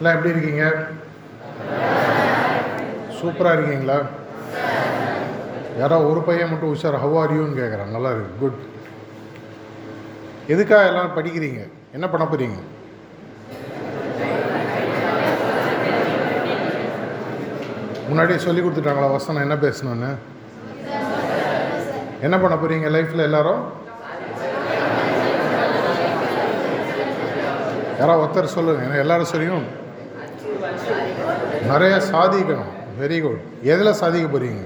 எல்லாம் எப்படி இருக்கீங்க? சூப்பராக இருக்கீங்களா? யாரோ ஒரு பையன் மட்டும் உஷார் ஹவ் ஆர் யூன்னு கேட்குறான் நல்லா இருக்கு. குட் எதுக்காக எல்லாம் படிக்கிறீங்க? என்ன பண்ண போகிறீங்க முன்னாடியே சொல்லி கொடுத்துட்டாங்களா வசனம் என்ன பேசணும்னு? என்ன பண்ண போகிறீங்க லைஃப்பில் எல்லாரும்? யாராவது ஒருத்தர் சொல்லுங்க. ஏன்னா எல்லாரும் சொல்லியும் நிறைய சாதிக்கணும். வெரி குட் எதில் சாதிக்க போகிறீங்க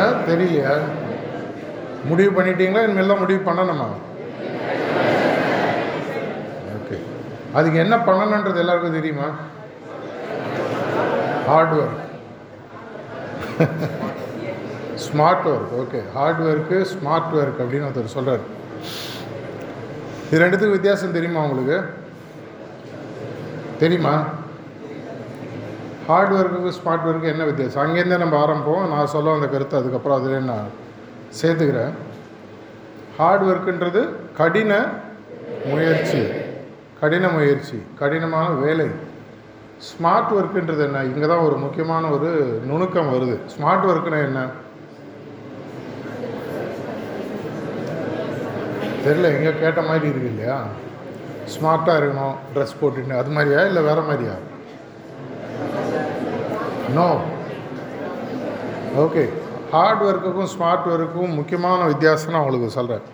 ஆ தெரியலையா? முடிவு பண்ணிட்டீங்களா? இனிமேல் தான் முடிவு பண்ணணுமா? ஓகே அதுக்கு என்ன பண்ணணுன்றது எல்லாருக்கும் தெரியுமா? Hard work smart work okay hard work smart work அப்படின்னு ஒருத்தர் சொல்கிறார் இது ரெண்டுத்துக்கு வித்தியாசம் தெரியுமா உங்களுக்கு? தெரியுமா? ஹார்ட் ஒர்க்குக்கு ஸ்மார்ட் ஒர்க்கு என்ன வித்தியாசம்? அங்கேருந்தே நம்ம ஆரம்பிப்போம். நான் சொல்ல அந்த கருத்து அதுக்கப்புறம் அதில் நான் சேர்த்துக்கிறேன். ஹார்ட் ஒர்க்குன்றது கடின முயற்சி. கடின முயற்சி. கடினமான வேலை. ஸ்மார்ட் ஒர்க்குன்றது என்ன? இங்கே தான் ஒரு முக்கியமான ஒரு நுணுக்கம் வருது. ஸ்மார்ட் ஒர்க்குனா என்ன? தெரியல எங்கே கேட்ட மாதிரி இருக்கு இல்லையா? ஸ்மார்ட்டாக இருக்கணும் ட்ரெஸ் போட்டுட்டு அது மாதிரியா இல்லை வேறு மாதிரியா? நோ ஓகே ஹார்ட் ஒர்க்குக்கும் ஸ்மார்ட் ஒர்க்குக்கும் முக்கியமான வித்தியாசம் நான் உங்களுக்கு சொல்கிறேன்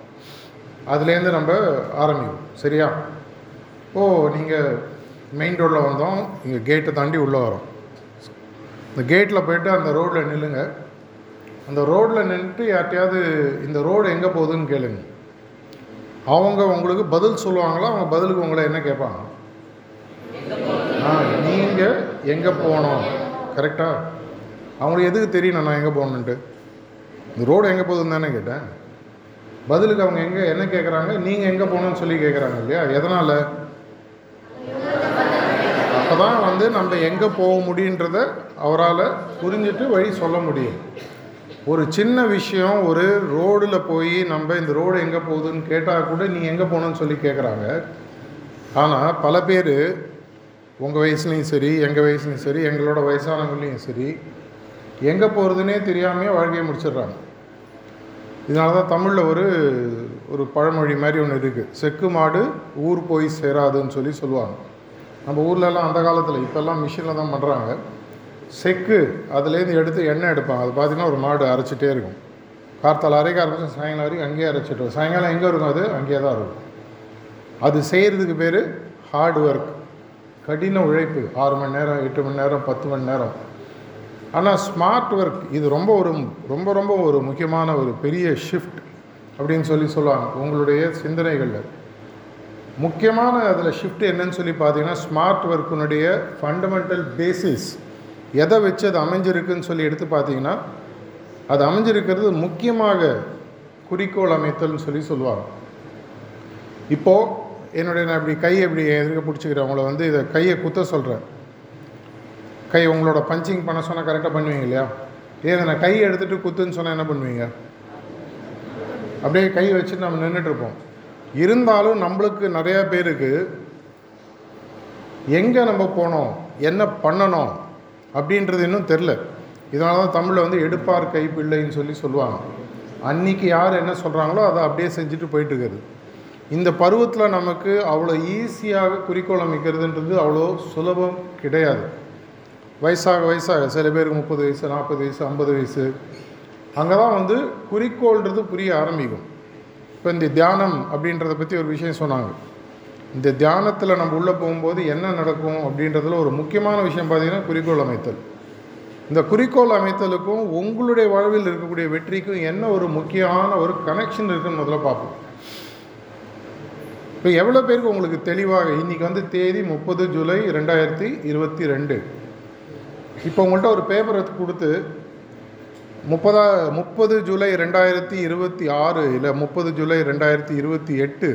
அதுலேருந்து நம்ம ஆரம்பிக்கும் சரியா? ஓ நீங்கள் மெயின் ரோட்டில் வந்தோம். இங்கே கேட்டை தாண்டி உள்ளே வரோம். இந்த கேட்டில் போயிட்டு அந்த ரோட்டில் நில்லுங்க. அந்த ரோட்டில் நின்றுட்டு யார்ட்டையாவது இந்த ரோடு எங்கே போகுதுன்னு கேளுங்க. அவங்க உங்களுக்கு பதில் சொல்லுவாங்களோ? அவங்க பதிலுக்கு உங்களை என்ன கேட்பாங்க? ஆ நீங்கள் எங்கே போகணும்? கரெக்டாக அவங்களுக்கு எதுக்கு தெரியணும் நான் எங்கே போகணுன்ட்டு இந்த ரோடு எங்கே போகுதுன்னு தானே கேட்டேன். பதிலுக்கு அவங்க எங்கே என்ன கேட்குறாங்க நீங்கள் எங்கே போகணும்னு சொல்லி கேட்குறாங்க இல்லையா? எதனால்? அப்போ தான் வந்து நம்ம எங்கே போக முடியுன்றத அவரால் புரிஞ்சுட்டு வழி சொல்ல முடியும். ஒரு சின்ன விஷயம் ஒரு ரோடில் போய் நம்ம இந்த ரோடு எங்கே போகுதுன்னு கேட்டால் கூட நீ எங்கே போகணுன்னு சொல்லி கேட்குறாங்க ஆனால் பல பேர் உங்கள் வயசுலேயும் சரி எங்கள் வயசுலேயும் சரி எங்களோட வயசானவங்களையும் சரி எங்கே போகிறதுனே தெரியாமையே வாழ்க்கையை முடிச்சிடுறாங்க. இதனால தான் தமிழில் ஒரு ஒரு பழமொழி மாதிரி ஒன்று இருக்குது செக்கு மாடு ஊர் போய் சேராதுன்னு சொல்லி சொல்லுவாங்க. நம்ம ஊர்லலாம் அந்த காலத்தில் இப்போல்லாம் மிஷினில் தான் பண்ணுறாங்க செக்கு அதுலேருந்து எடுத்து எண்ணெய் எடுப்பாங்க. அது பார்த்திங்கன்னா ஒரு மாடு அரைச்சிட்டே இருக்கும். கார்த்தால் அரைக்க ஆரம்பிச்சு சாயங்காலம் வரைக்கும் அங்கேயே அரைச்சிட்டு சாயங்காலம் எங்கே இருக்கும் அது? அங்கேயே தான் இருக்கும். அது செய்கிறதுக்கு பேர் ஹார்ட் ஒர்க் கடின உழைப்பு. ஆறு மணி நேரம் எட்டு மணி நேரம் பத்து மணி நேரம். ஆனால் ஸ்மார்ட் ஒர்க் இது ரொம்ப ஒரு ரொம்ப ரொம்ப ஒரு முக்கியமான ஒரு பெரிய ஷிஃப்ட் அப்படின்னு சொல்லி சொல்லுவாங்க. உங்களுடைய சிந்தனைகளில். முக்கியமான அதில் ஷிஃப்ட் என்னன்னு சொல்லி பார்த்தீங்கன்னா ஸ்மார்ட் ஒர்க்கினுடைய ஃபண்டமெண்டல் பேசிஸ் எதை வச்சு அது அமைஞ்சிருக்குன்னு சொல்லி எடுத்து பார்த்தீங்கன்னா அது அமைஞ்சிருக்கிறது முக்கியமாக குறிக்கோள் அமைத்தல்னு சொல்லி சொல்லுவாங்க. இப்போது என்னுடைய நான் இப்படி கையை இப்படி எதிர்க்க பிடிச்சிக்கிறேன் வந்து இதை கையை குத்த சொல்கிறேன் கை உங்களோட பஞ்சிங் பண்ண சொன்னால் கரெக்டாக பண்ணுவீங்க இல்லையா? ஏன் நான் கையை எடுத்துகிட்டு குத்துன்னு சொன்னால் என்ன பண்ணுவீங்க? அப்படியே கை வச்சுட்டு நம்ம நின்றுட்டு இருப்போம். இருந்தாலும் நம்மளுக்கு நிறையா பேருக்கு எங்கே நம்ம போனோம் என்ன பண்ணணும் அப்படின்றது இன்னும் தெரில. இதனால தான் தமிழில் வந்து எடுப்பார் கைப்பிள்ளைன்னு சொல்லி சொல்லுவாங்க. அன்னைக்கு யார் என்ன சொல்கிறாங்களோ அதை அப்படியே செஞ்சுட்டு போயிட்டு இருக்குது இந்த பருவத்தில் நமக்கு அவ்வளோ ஈஸியாக குறிக்கோள் அமைக்கிறதுன்றது அவ்வளோ சுலபம் கிடையாது. வயசாக வயசாக சில பேருக்கு முப்பது வயசு நாற்பது வயசு ஐம்பது வயசு அங்கே தான் வந்து குறிக்கோள்ன்றது புரிய ஆரம்பிக்கும். இப்போ இந்த தியானம் அப்படின்றத பற்றி ஒரு விஷயம் சொன்னாங்க. இந்த தியானத்தில் நம்ம உள்ளே போகும்போது என்ன நடக்கும் அப்படின்றதுல ஒரு முக்கியமான விஷயம் பார்த்தீங்கன்னா குறிக்கோள் அமைத்தல். இந்த குறிக்கோள் அமைத்தலுக்கும் உங்களுடைய வாழ்வில் இருக்கக்கூடிய வெற்றிக்கும் என்ன ஒரு முக்கியமான ஒரு கனெக்ஷன் இருக்குன்னு முதல்ல பார்ப்போம். இப்போ எவ்வளோ பேருக்கு உங்களுக்கு தெளிவாக இன்றைக்கி வந்து தேதி முப்பது ஜூலை ரெண்டாயிரத்தி இருபத்தி ரெண்டு. இப்போ உங்கள்கிட்ட ஒரு பேப்பரை கொடுத்து முப்பதா முப்பது ஜூலை ரெண்டாயிரத்தி இருபத்தி ஆறு இல்லை முப்பது ஜூலை ரெண்டாயிரத்தி இருபத்தி எட்டு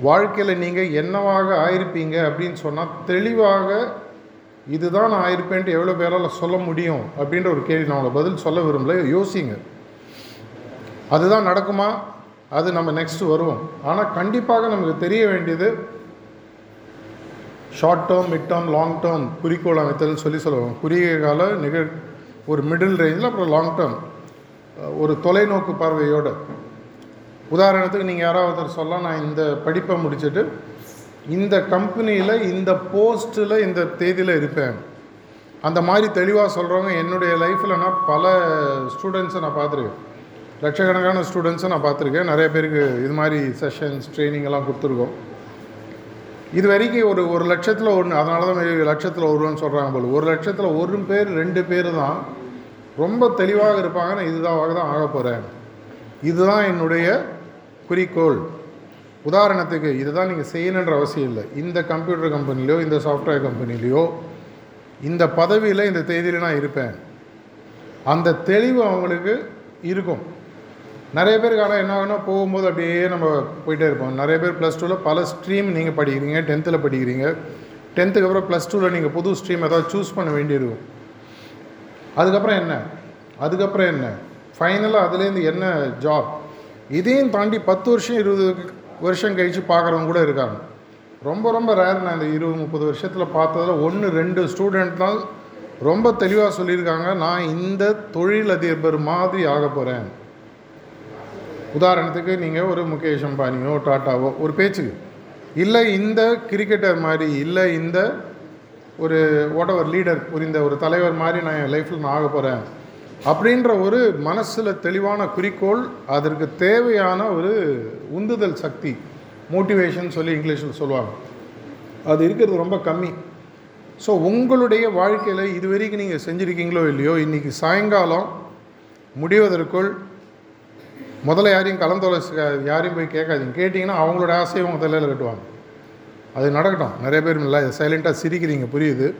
வாழ்க்கையில் நீங்கள் என்னவாக ஆயிருப்பீங்க அப்படின்னு சொன்னால் தெளிவாக இதுதான் நான் ஆயிருப்பேன்ட்டு எவ்வளோ பேரால் சொல்ல முடியும் அப்படின்ற ஒரு கேள்வி நான் உங்களை பதில் சொல்ல விரும்பல. யோசிங்க. அதுதான் நடக்குமா? அது நம்ம நெக்ஸ்ட்டு வருவோம். ஆனால் கண்டிப்பாக நமக்கு தெரிய வேண்டியது short term mid term long term குறிக்கோள் அமைத்தல்னு சொல்லி சொல்லுவோம். குறுகிய கால நிகழ் ஒரு மிடில் ரேஞ்சில் அப்புறம் லாங் டேர்ம் ஒரு தொலைநோக்கு பார்வையோடு உதாரணத்துக்கு நீங்கள் யாராவது ஒருத்தர் சொல்லலாம் நான் இந்த படிப்பை முடிச்சுட்டு இந்த கம்பெனியில் இந்த போஸ்ட்டில் இந்த தேதியில் இருப்பேன். அந்த மாதிரி தெளிவாக சொல்கிறவங்க என்னுடைய லைஃப்பில் நான் பல ஸ்டூடெண்ட்ஸை நான் பார்த்துருக்கேன். லட்சக்கணக்கான ஸ்டூடெண்ட்ஸை நான் பார்த்துருக்கேன். நிறைய பேருக்கு இது மாதிரி செஷன்ஸ் ட்ரைனிங் எல்லாம் கொடுத்துருக்கோம். இது வரைக்கும் ஒரு ஒரு லட்சத்தில் ஒன்று அதனால தான் லட்சத்தில் ஒருவன்னு சொல்கிறாங்க போல. ஒரு லட்சத்தில் ஒரு பேர் ரெண்டு பேர் தான் ரொம்ப தெளிவாக இருப்பாங்க நான் இதுதான் தான் ஆக போகிறேன் இதுதான் என்னுடைய குறிக்கோள். உதாரணத்துக்கு இதுதான் நீங்கள் செய்யணுன்ற அவசியம் இல்லை. இந்த கம்ப்யூட்டர் கம்பெனிலையோ இந்த சாஃப்ட்வேர் கம்பெனிலையோ இந்த பதவியில் இந்த தேதியில் நான் இருப்பேன். அந்த தெளிவு அவங்களுக்கு இருக்கும். நிறைய பேருக்கு ஆனால் என்ன ஆகுனா போகும்போது அப்படியே நம்ம போயிட்டே இருப்போம். நிறைய பேர் ப்ளஸ் டூவில் பல ஸ்ட்ரீம் நீங்கள் படிக்கிறீங்க டென்த்தில் படிக்கிறீங்க. டென்த்துக்கு அப்புறம் ப்ளஸ் டூவில் நீங்கள் புது ஸ்ட்ரீம் ஏதாவது சூஸ் பண்ண வேண்டியிருக்கும் அதுக்கப்புறம் என்ன? அதுக்கப்புறம் என்ன? ஃபைனலாக அதுலேருந்து என்ன ஜாப் இதையும் தாண்டி பத்து வருஷம் இருபது வருஷம் கழித்து பார்க்குறவங்க கூட இருக்காங்க. ரொம்ப ரொம்ப ரேர் நான் இந்த இருபது முப்பது வருஷத்தில் பார்த்ததில் ஒன்று ரெண்டு ஸ்டூடெண்ட் தான் ரொம்ப தெளிவாக சொல்லியிருக்காங்க நான் இந்த தொழில் அதிபர் மாதிரி ஆக போகிறேன் உதாரணத்துக்கு நீங்கள் ஒரு முகேஷ் அம்பானியோ டாட்டாவோ ஒரு பேச்சுக்கு இல்லை இந்த கிரிக்கெட்டர் மாதிரி இல்லை இந்த ஒரு ஓட்டவர் லீடர் புரிந்த ஒரு தலைவர் மாதிரி நான் என் லைஃப்பில் நான் ஆக போகிறேன் அப்படின்ற ஒரு மனசில் தெளிவான குறிக்கோள் அதற்கு தேவையான ஒரு உந்துதல் சக்தி மோட்டிவேஷன் சொல்லி இங்கிலீஷில் சொல்லுவாங்க. அது இருக்கிறது ரொம்ப கம்மி. ஸோ உங்களுடைய வாழ்க்கையில் இது வரைக்கும் நீங்கள் செஞ்சுருக்கீங்களோ இல்லையோ இன்றைக்கி சாயங்காலம் முடிவதற்குள் முதல்ல யாரையும் கலந்தோலை யாரையும் போய் கேட்காதீங்க. கேட்டிங்கன்னா அவங்களோட ஆசையை அவங்க தலையில் கட்டுவாங்க. அது நடக்கட்டும். நிறைய பேர் இல்லை சைலண்ட்டாக சிரிக்கிறீங்க புரியுது.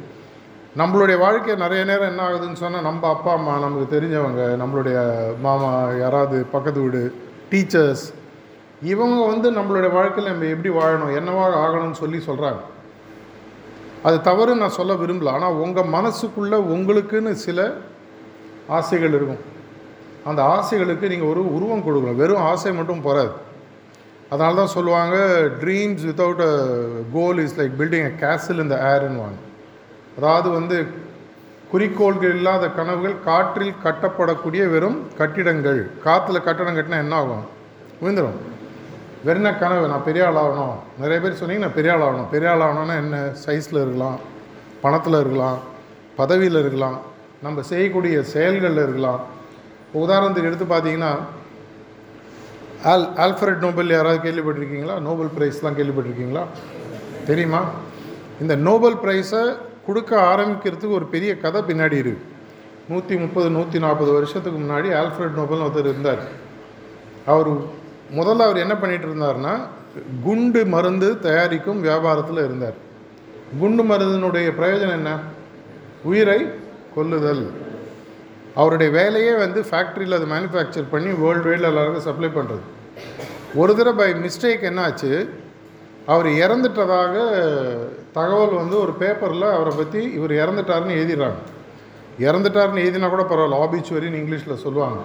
நம்மளுடைய வாழ்க்கை நிறைய நேரம் என்ன ஆகுதுன்னு சொன்னால் நம்ம அப்பா அம்மா நமக்கு தெரிஞ்சவங்க நம்மளுடைய மாமா யாராவது பக்கத்து வீடு டீச்சர்ஸ் இவங்க வந்து நம்மளுடைய வாழ்க்கையில் நம்ம எப்படி வாழணும் என்னவாக ஆகணும்னு சொல்லி சொல்கிறாங்க அது தவறு நான் சொல்ல விரும்பல. ஆனால் உங்கள் மனசுக்குள்ளே உங்களுக்குன்னு சில ஆசைகள் இருக்கும். அந்த ஆசைகளுக்கு நீங்கள் ஒரு உருவம் கொடுக்கணும். வெறும் ஆசை மட்டும் போகாது அதனால தான் சொல்லுவாங்க dreams without a goal is like building a castle இந்த ஏர்ன்னு வாங்க அதாவது வந்து குறிக்கோள்கள் இல்லாத கனவுகள் காற்றில் கட்டப்படக்கூடிய வெறும் கட்டிடங்கள். காற்றுல கட்டடம் கட்டினா என்ன ஆகும்? விழுந்துடும் வெறும் கனவு? நான் பெரிய ஆள் ஆகணும். நிறைய பேர் சொன்னீங்க நான் பெரிய ஆள் ஆகணும். பெரிய ஆள் ஆகணும்னா என்ன? சைஸில் இருக்கலாம் பணத்தில் இருக்கலாம் பதவியில் இருக்கலாம் நம்ம செய்யக்கூடிய செயல்களில் இருக்கலாம். இப்போ உதாரணத்துக்கு எடுத்து பார்த்தீங்கன்னா ஆல் ஆல்ஃபரட் நோபல் யாராவது கேள்விப்பட்டிருக்கீங்களா? நோபல் ப்ரைஸ்லாம் கேள்விப்பட்டிருக்கீங்களா? தெரியுமா? இந்த நோபல் ப்ரைஸை கொடுக்க ஆரம்பிக்கிறதுக்கு ஒரு பெரிய கதை பின்னாடி இருக்குது நூற்றி முப்பது நூற்றி நாற்பது வருஷத்துக்கு முன்னாடி ஆல்ஃப்ரட் நோபல் ஒருத்தர் இருந்தார். அவர் முதல்ல அவர் என்ன பண்ணிகிட்டு இருந்தார்னா குண்டு மருந்து தயாரிக்கும் வியாபாரத்தில் இருந்தார். குண்டு மருந்தினுடைய பிரயோஜனம் என்ன? உயிரை கொல்லுதல். அவருடைய வேலையே வந்து ஃபேக்ட்ரியில் அதை மேனுஃபேக்சர் பண்ணி வேர்ல்டு வைடில் எல்லாருக்கும் சப்ளை பண்ணுறது ஒரு தடவை பை மிஸ்டேக் என்னாச்சு அவர் இறந்துட்டதாக தகவல் வந்து ஒரு பேப்பரில் அவரை பற்றி இவர் இறந்துட்டாருன்னு எழுதிடுறாங்க. இறந்துட்டாருன்னு எழுதினா கூட பரவாயில்ல ஆபிச்சுவரின்னு இங்கிலீஷில் சொல்லுவாங்க.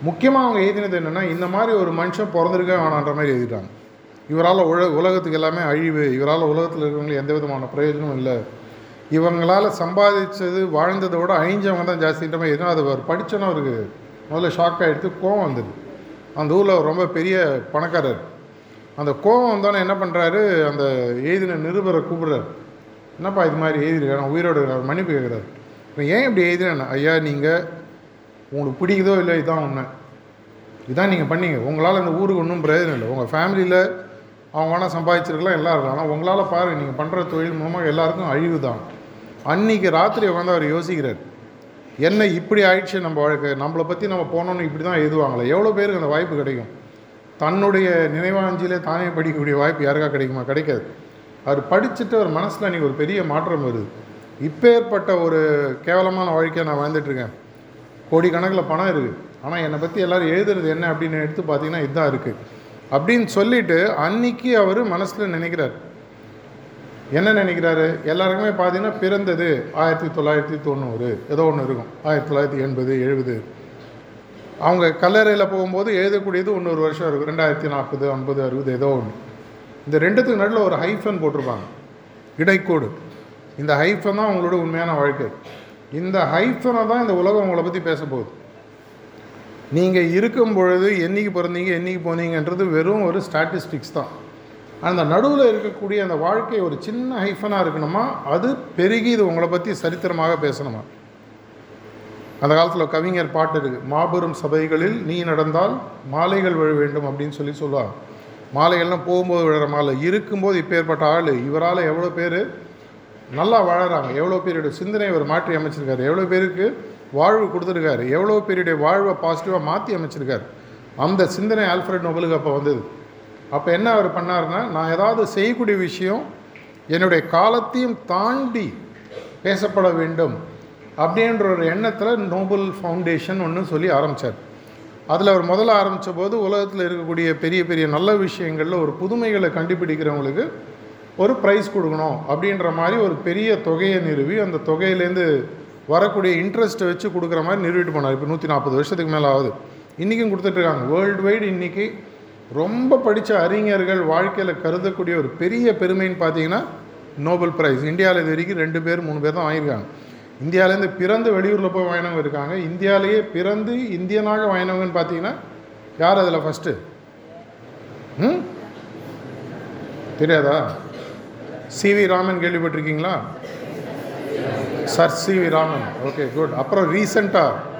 முக்கியமாக அவங்க எழுதினது என்னென்னா இந்த மாதிரி ஒரு மனுஷன் பிறந்திருக்க வேணான்ற மாதிரி எழுதிட்டாங்க. இவரால் உல உலகத்துக்கு எல்லாமே அழிவு இவரால் உலகத்தில் இருக்கிறவங்களுக்கு எந்த விதமான பிரயோஜனமும் இல்லை. இவங்களால் சம்பாதிச்சது வாழ்ந்ததை விட அழிஞ்சவங்க தான் ஜாஸ்தின்ற மாதிரி எதுனா அது அவர் படித்தோன்னா அவருக்கு முதல்ல ஷாக் ஆகிடுத்து கோவம் வந்தது. அந்த ஊரில் ரொம்ப பெரிய பணக்காரர். அந்த கோபம் வந்தோன்னே என்ன பண்ணுறாரு அந்த எழுதின நிருபரை கூப்பிடுறாரு. என்னப்பா இது மாதிரி எழுதிருக்கேன் நான் உயிரோடு இருக்கிறார் மன்னிப்பு கேட்குறாரு. இப்போ ஏன் இப்படி எழுதினேன் ஐயா நீங்கள் உங்களுக்கு பிடிக்குதோ இல்லை இதுதான் உண்மை. இதான் நீங்கள் பண்ணீங்க. உங்களால் இந்த ஊருக்கு ஒன்றும் பிரயோஜனம் இல்லை. உங்கள் ஃபேமிலியில் அவங்க வேணால் சம்பாதிச்சிருக்கலாம் எல்லாம் இருக்கலாம். ஆனால் உங்களால் பாருங்கள் நீங்கள் பண்ணுற தொழில் மூலமாக எல்லாருக்கும் அழிவு தான் அன்றைக்கி ராத்திரி உட்காந்து அவர் யோசிக்கிறார். என்ன இப்படி ஆயிடுச்சு நம்ம வாழ்க்கை? நம்மளை பற்றி நம்ம போனோன்னு இப்படி தான் எழுதுவாங்களே எவ்வளோ பேருக்கு அந்த வாய்ப்பு கிடைக்கும்? தன்னுடைய நினைவாஞ்சிலே தானே படிக்கக்கூடிய வாய்ப்பு யாருக்கா கிடைக்குமா? கிடைக்காது. அவர் படிச்சுட்டு அவர் மனசில் அன்றைக்கி ஒரு பெரிய மாற்றம் வருது. இப்பேற்பட்ட ஒரு கேவலமான வாழ்க்கையை நான் வாழ்ந்துட்டுருக்கேன் கோடிக்கணக்கில் பணம் இருக்குது ஆனால் என்னை பற்றி எல்லோரும் எழுதுறது என்ன அப்படின்னு எடுத்து பார்த்தீங்கன்னா இதுதான் இருக்குது அப்படின்னு சொல்லிவிட்டு அன்னைக்கு அவர் மனசில் நினைக்கிறார். என்ன நினைக்கிறாரு? எல்லாருக்குமே பார்த்தீங்கன்னா பிறந்தது ஆயிரத்தி தொள்ளாயிரத்தி தொண்ணூறு. ஏதோ ஒன்று இருக்கும். ஆயிரத்தி தொள்ளாயிரத்தி எண்பது எழுபது. அவங்க கல்லறையில் போகும்போது எழுதக்கூடியது இன்னொரு வருஷம் இருக்கும். ரெண்டாயிரத்தி நாற்பது ஐம்பது அறுபது ஏதோ ஒன்று இந்த ரெண்டுத்துக்கு நடுவில் ஒரு ஹைஃபன் போட்டிருப்பாங்க. இடைக்கோடு. இந்த ஹைஃபன் தான் அவங்களோட உண்மையான வாழ்க்கை. இந்த ஹைஃபனை தான் இந்த உலகம் உங்களை பற்றி பேச போகுது. நீங்கள் இருக்கும் பொழுது என்னைக்கு பிறந்தீங்க என்னைக்கு போனீங்கன்றது வெறும் ஒரு ஸ்டாட்டிஸ்டிக்ஸ் தான். அந்த நடுவில் இருக்கக்கூடிய அந்த வாழ்க்கை ஒரு சின்ன ஹைஃபனாக இருக்கணுமா? அது பெருகி இது உங்களை பற்றி சரித்திரமாக பேசணுமா? அந்த காலத்தில் கவிஞர் பாட்டு இருக்குது மாபெரும் சபைகளில் நீ நடந்தால் மாலைகள் விழ வேண்டும் அப்படின்னு சொல்லி சொல்லுவார் மாலைகள்லாம் போகும்போது விழுற மாலை இருக்கும்போது இப்பேற்பட்ட ஆள் இவரால் எவ்வளோ பேர் நல்லா வாழறாங்க எவ்வளோ பேருடைய சிந்தனை இவர் மாற்றி அமைச்சிருக்காரு எவ்வளோ பேருக்கு வாழ்வு கொடுத்துருக்காரு எவ்வளோ பேருடைய வாழ்வை பாசிட்டிவாக மாற்றி அமைச்சிருக்காரு. அந்த சிந்தனை ஆல்ஃபிரட் நோபலுக்கு அப்போ வந்தது. அப்போ என்ன அவர் பண்ணாருன்னா நான் ஏதாவது செய்யக்கூடிய விஷயம் என்னுடைய காலத்தையும் தாண்டி பேசப்பட வேண்டும். அப்படின்ற ஒரு எண்ணத்தில் நோபல் ஃபவுண்டேஷன் ஒன்று சொல்லி ஆரம்பித்தார் அதில் அவர் முதல்ல ஆரம்பித்த போது உலகத்தில் இருக்கக்கூடிய பெரிய பெரிய நல்ல விஷயங்களில் ஒரு புதுமைகளை கண்டுபிடிக்கிறவங்களுக்கு ஒரு ப்ரைஸ் கொடுக்கணும் அப்படின்ற மாதிரி ஒரு பெரிய தொகையை நிறுவி அந்த தொகையிலேருந்து வரக்கூடிய இன்ட்ரெஸ்ட்டை வச்சு கொடுக்குற மாதிரி நிறுவிட்டு போனார். இப்போ நூற்றி நாற்பது வருஷத்துக்கு மேலே ஆகுது. இன்றைக்கும் கொடுத்துட்ருக்காங்க வேர்ல்டு வைடு இன்றைக்கி ரொம்ப படித்த அறிஞர்கள் வாழ்க்கையில் கருதக்கூடிய ஒரு பெரிய பெருமைன்னு பார்த்தீங்கன்னா நோபல் ப்ரைஸ் இந்தியாவில் இது வரைக்கும் ரெண்டு பேர் மூணு பேர் தான் வாங்கியிருக்காங்க. இந்தியாவிலேருந்து பிறந்து வெளியூரில் போய் வாங்கினவங்க இருக்காங்க. இந்தியாவிலேயே பிறந்து இந்தியனாக வாங்கினவங்கன்னு பார்த்தீங்கன்னா யார் அதில் ஃபஸ்ட்டு ம்? தெரியாதா? சிவி ராமன் கேள்விப்பட்டிருக்கீங்களா? Sir C V Raman. Okay good அப்புறம் ரீசண்டாக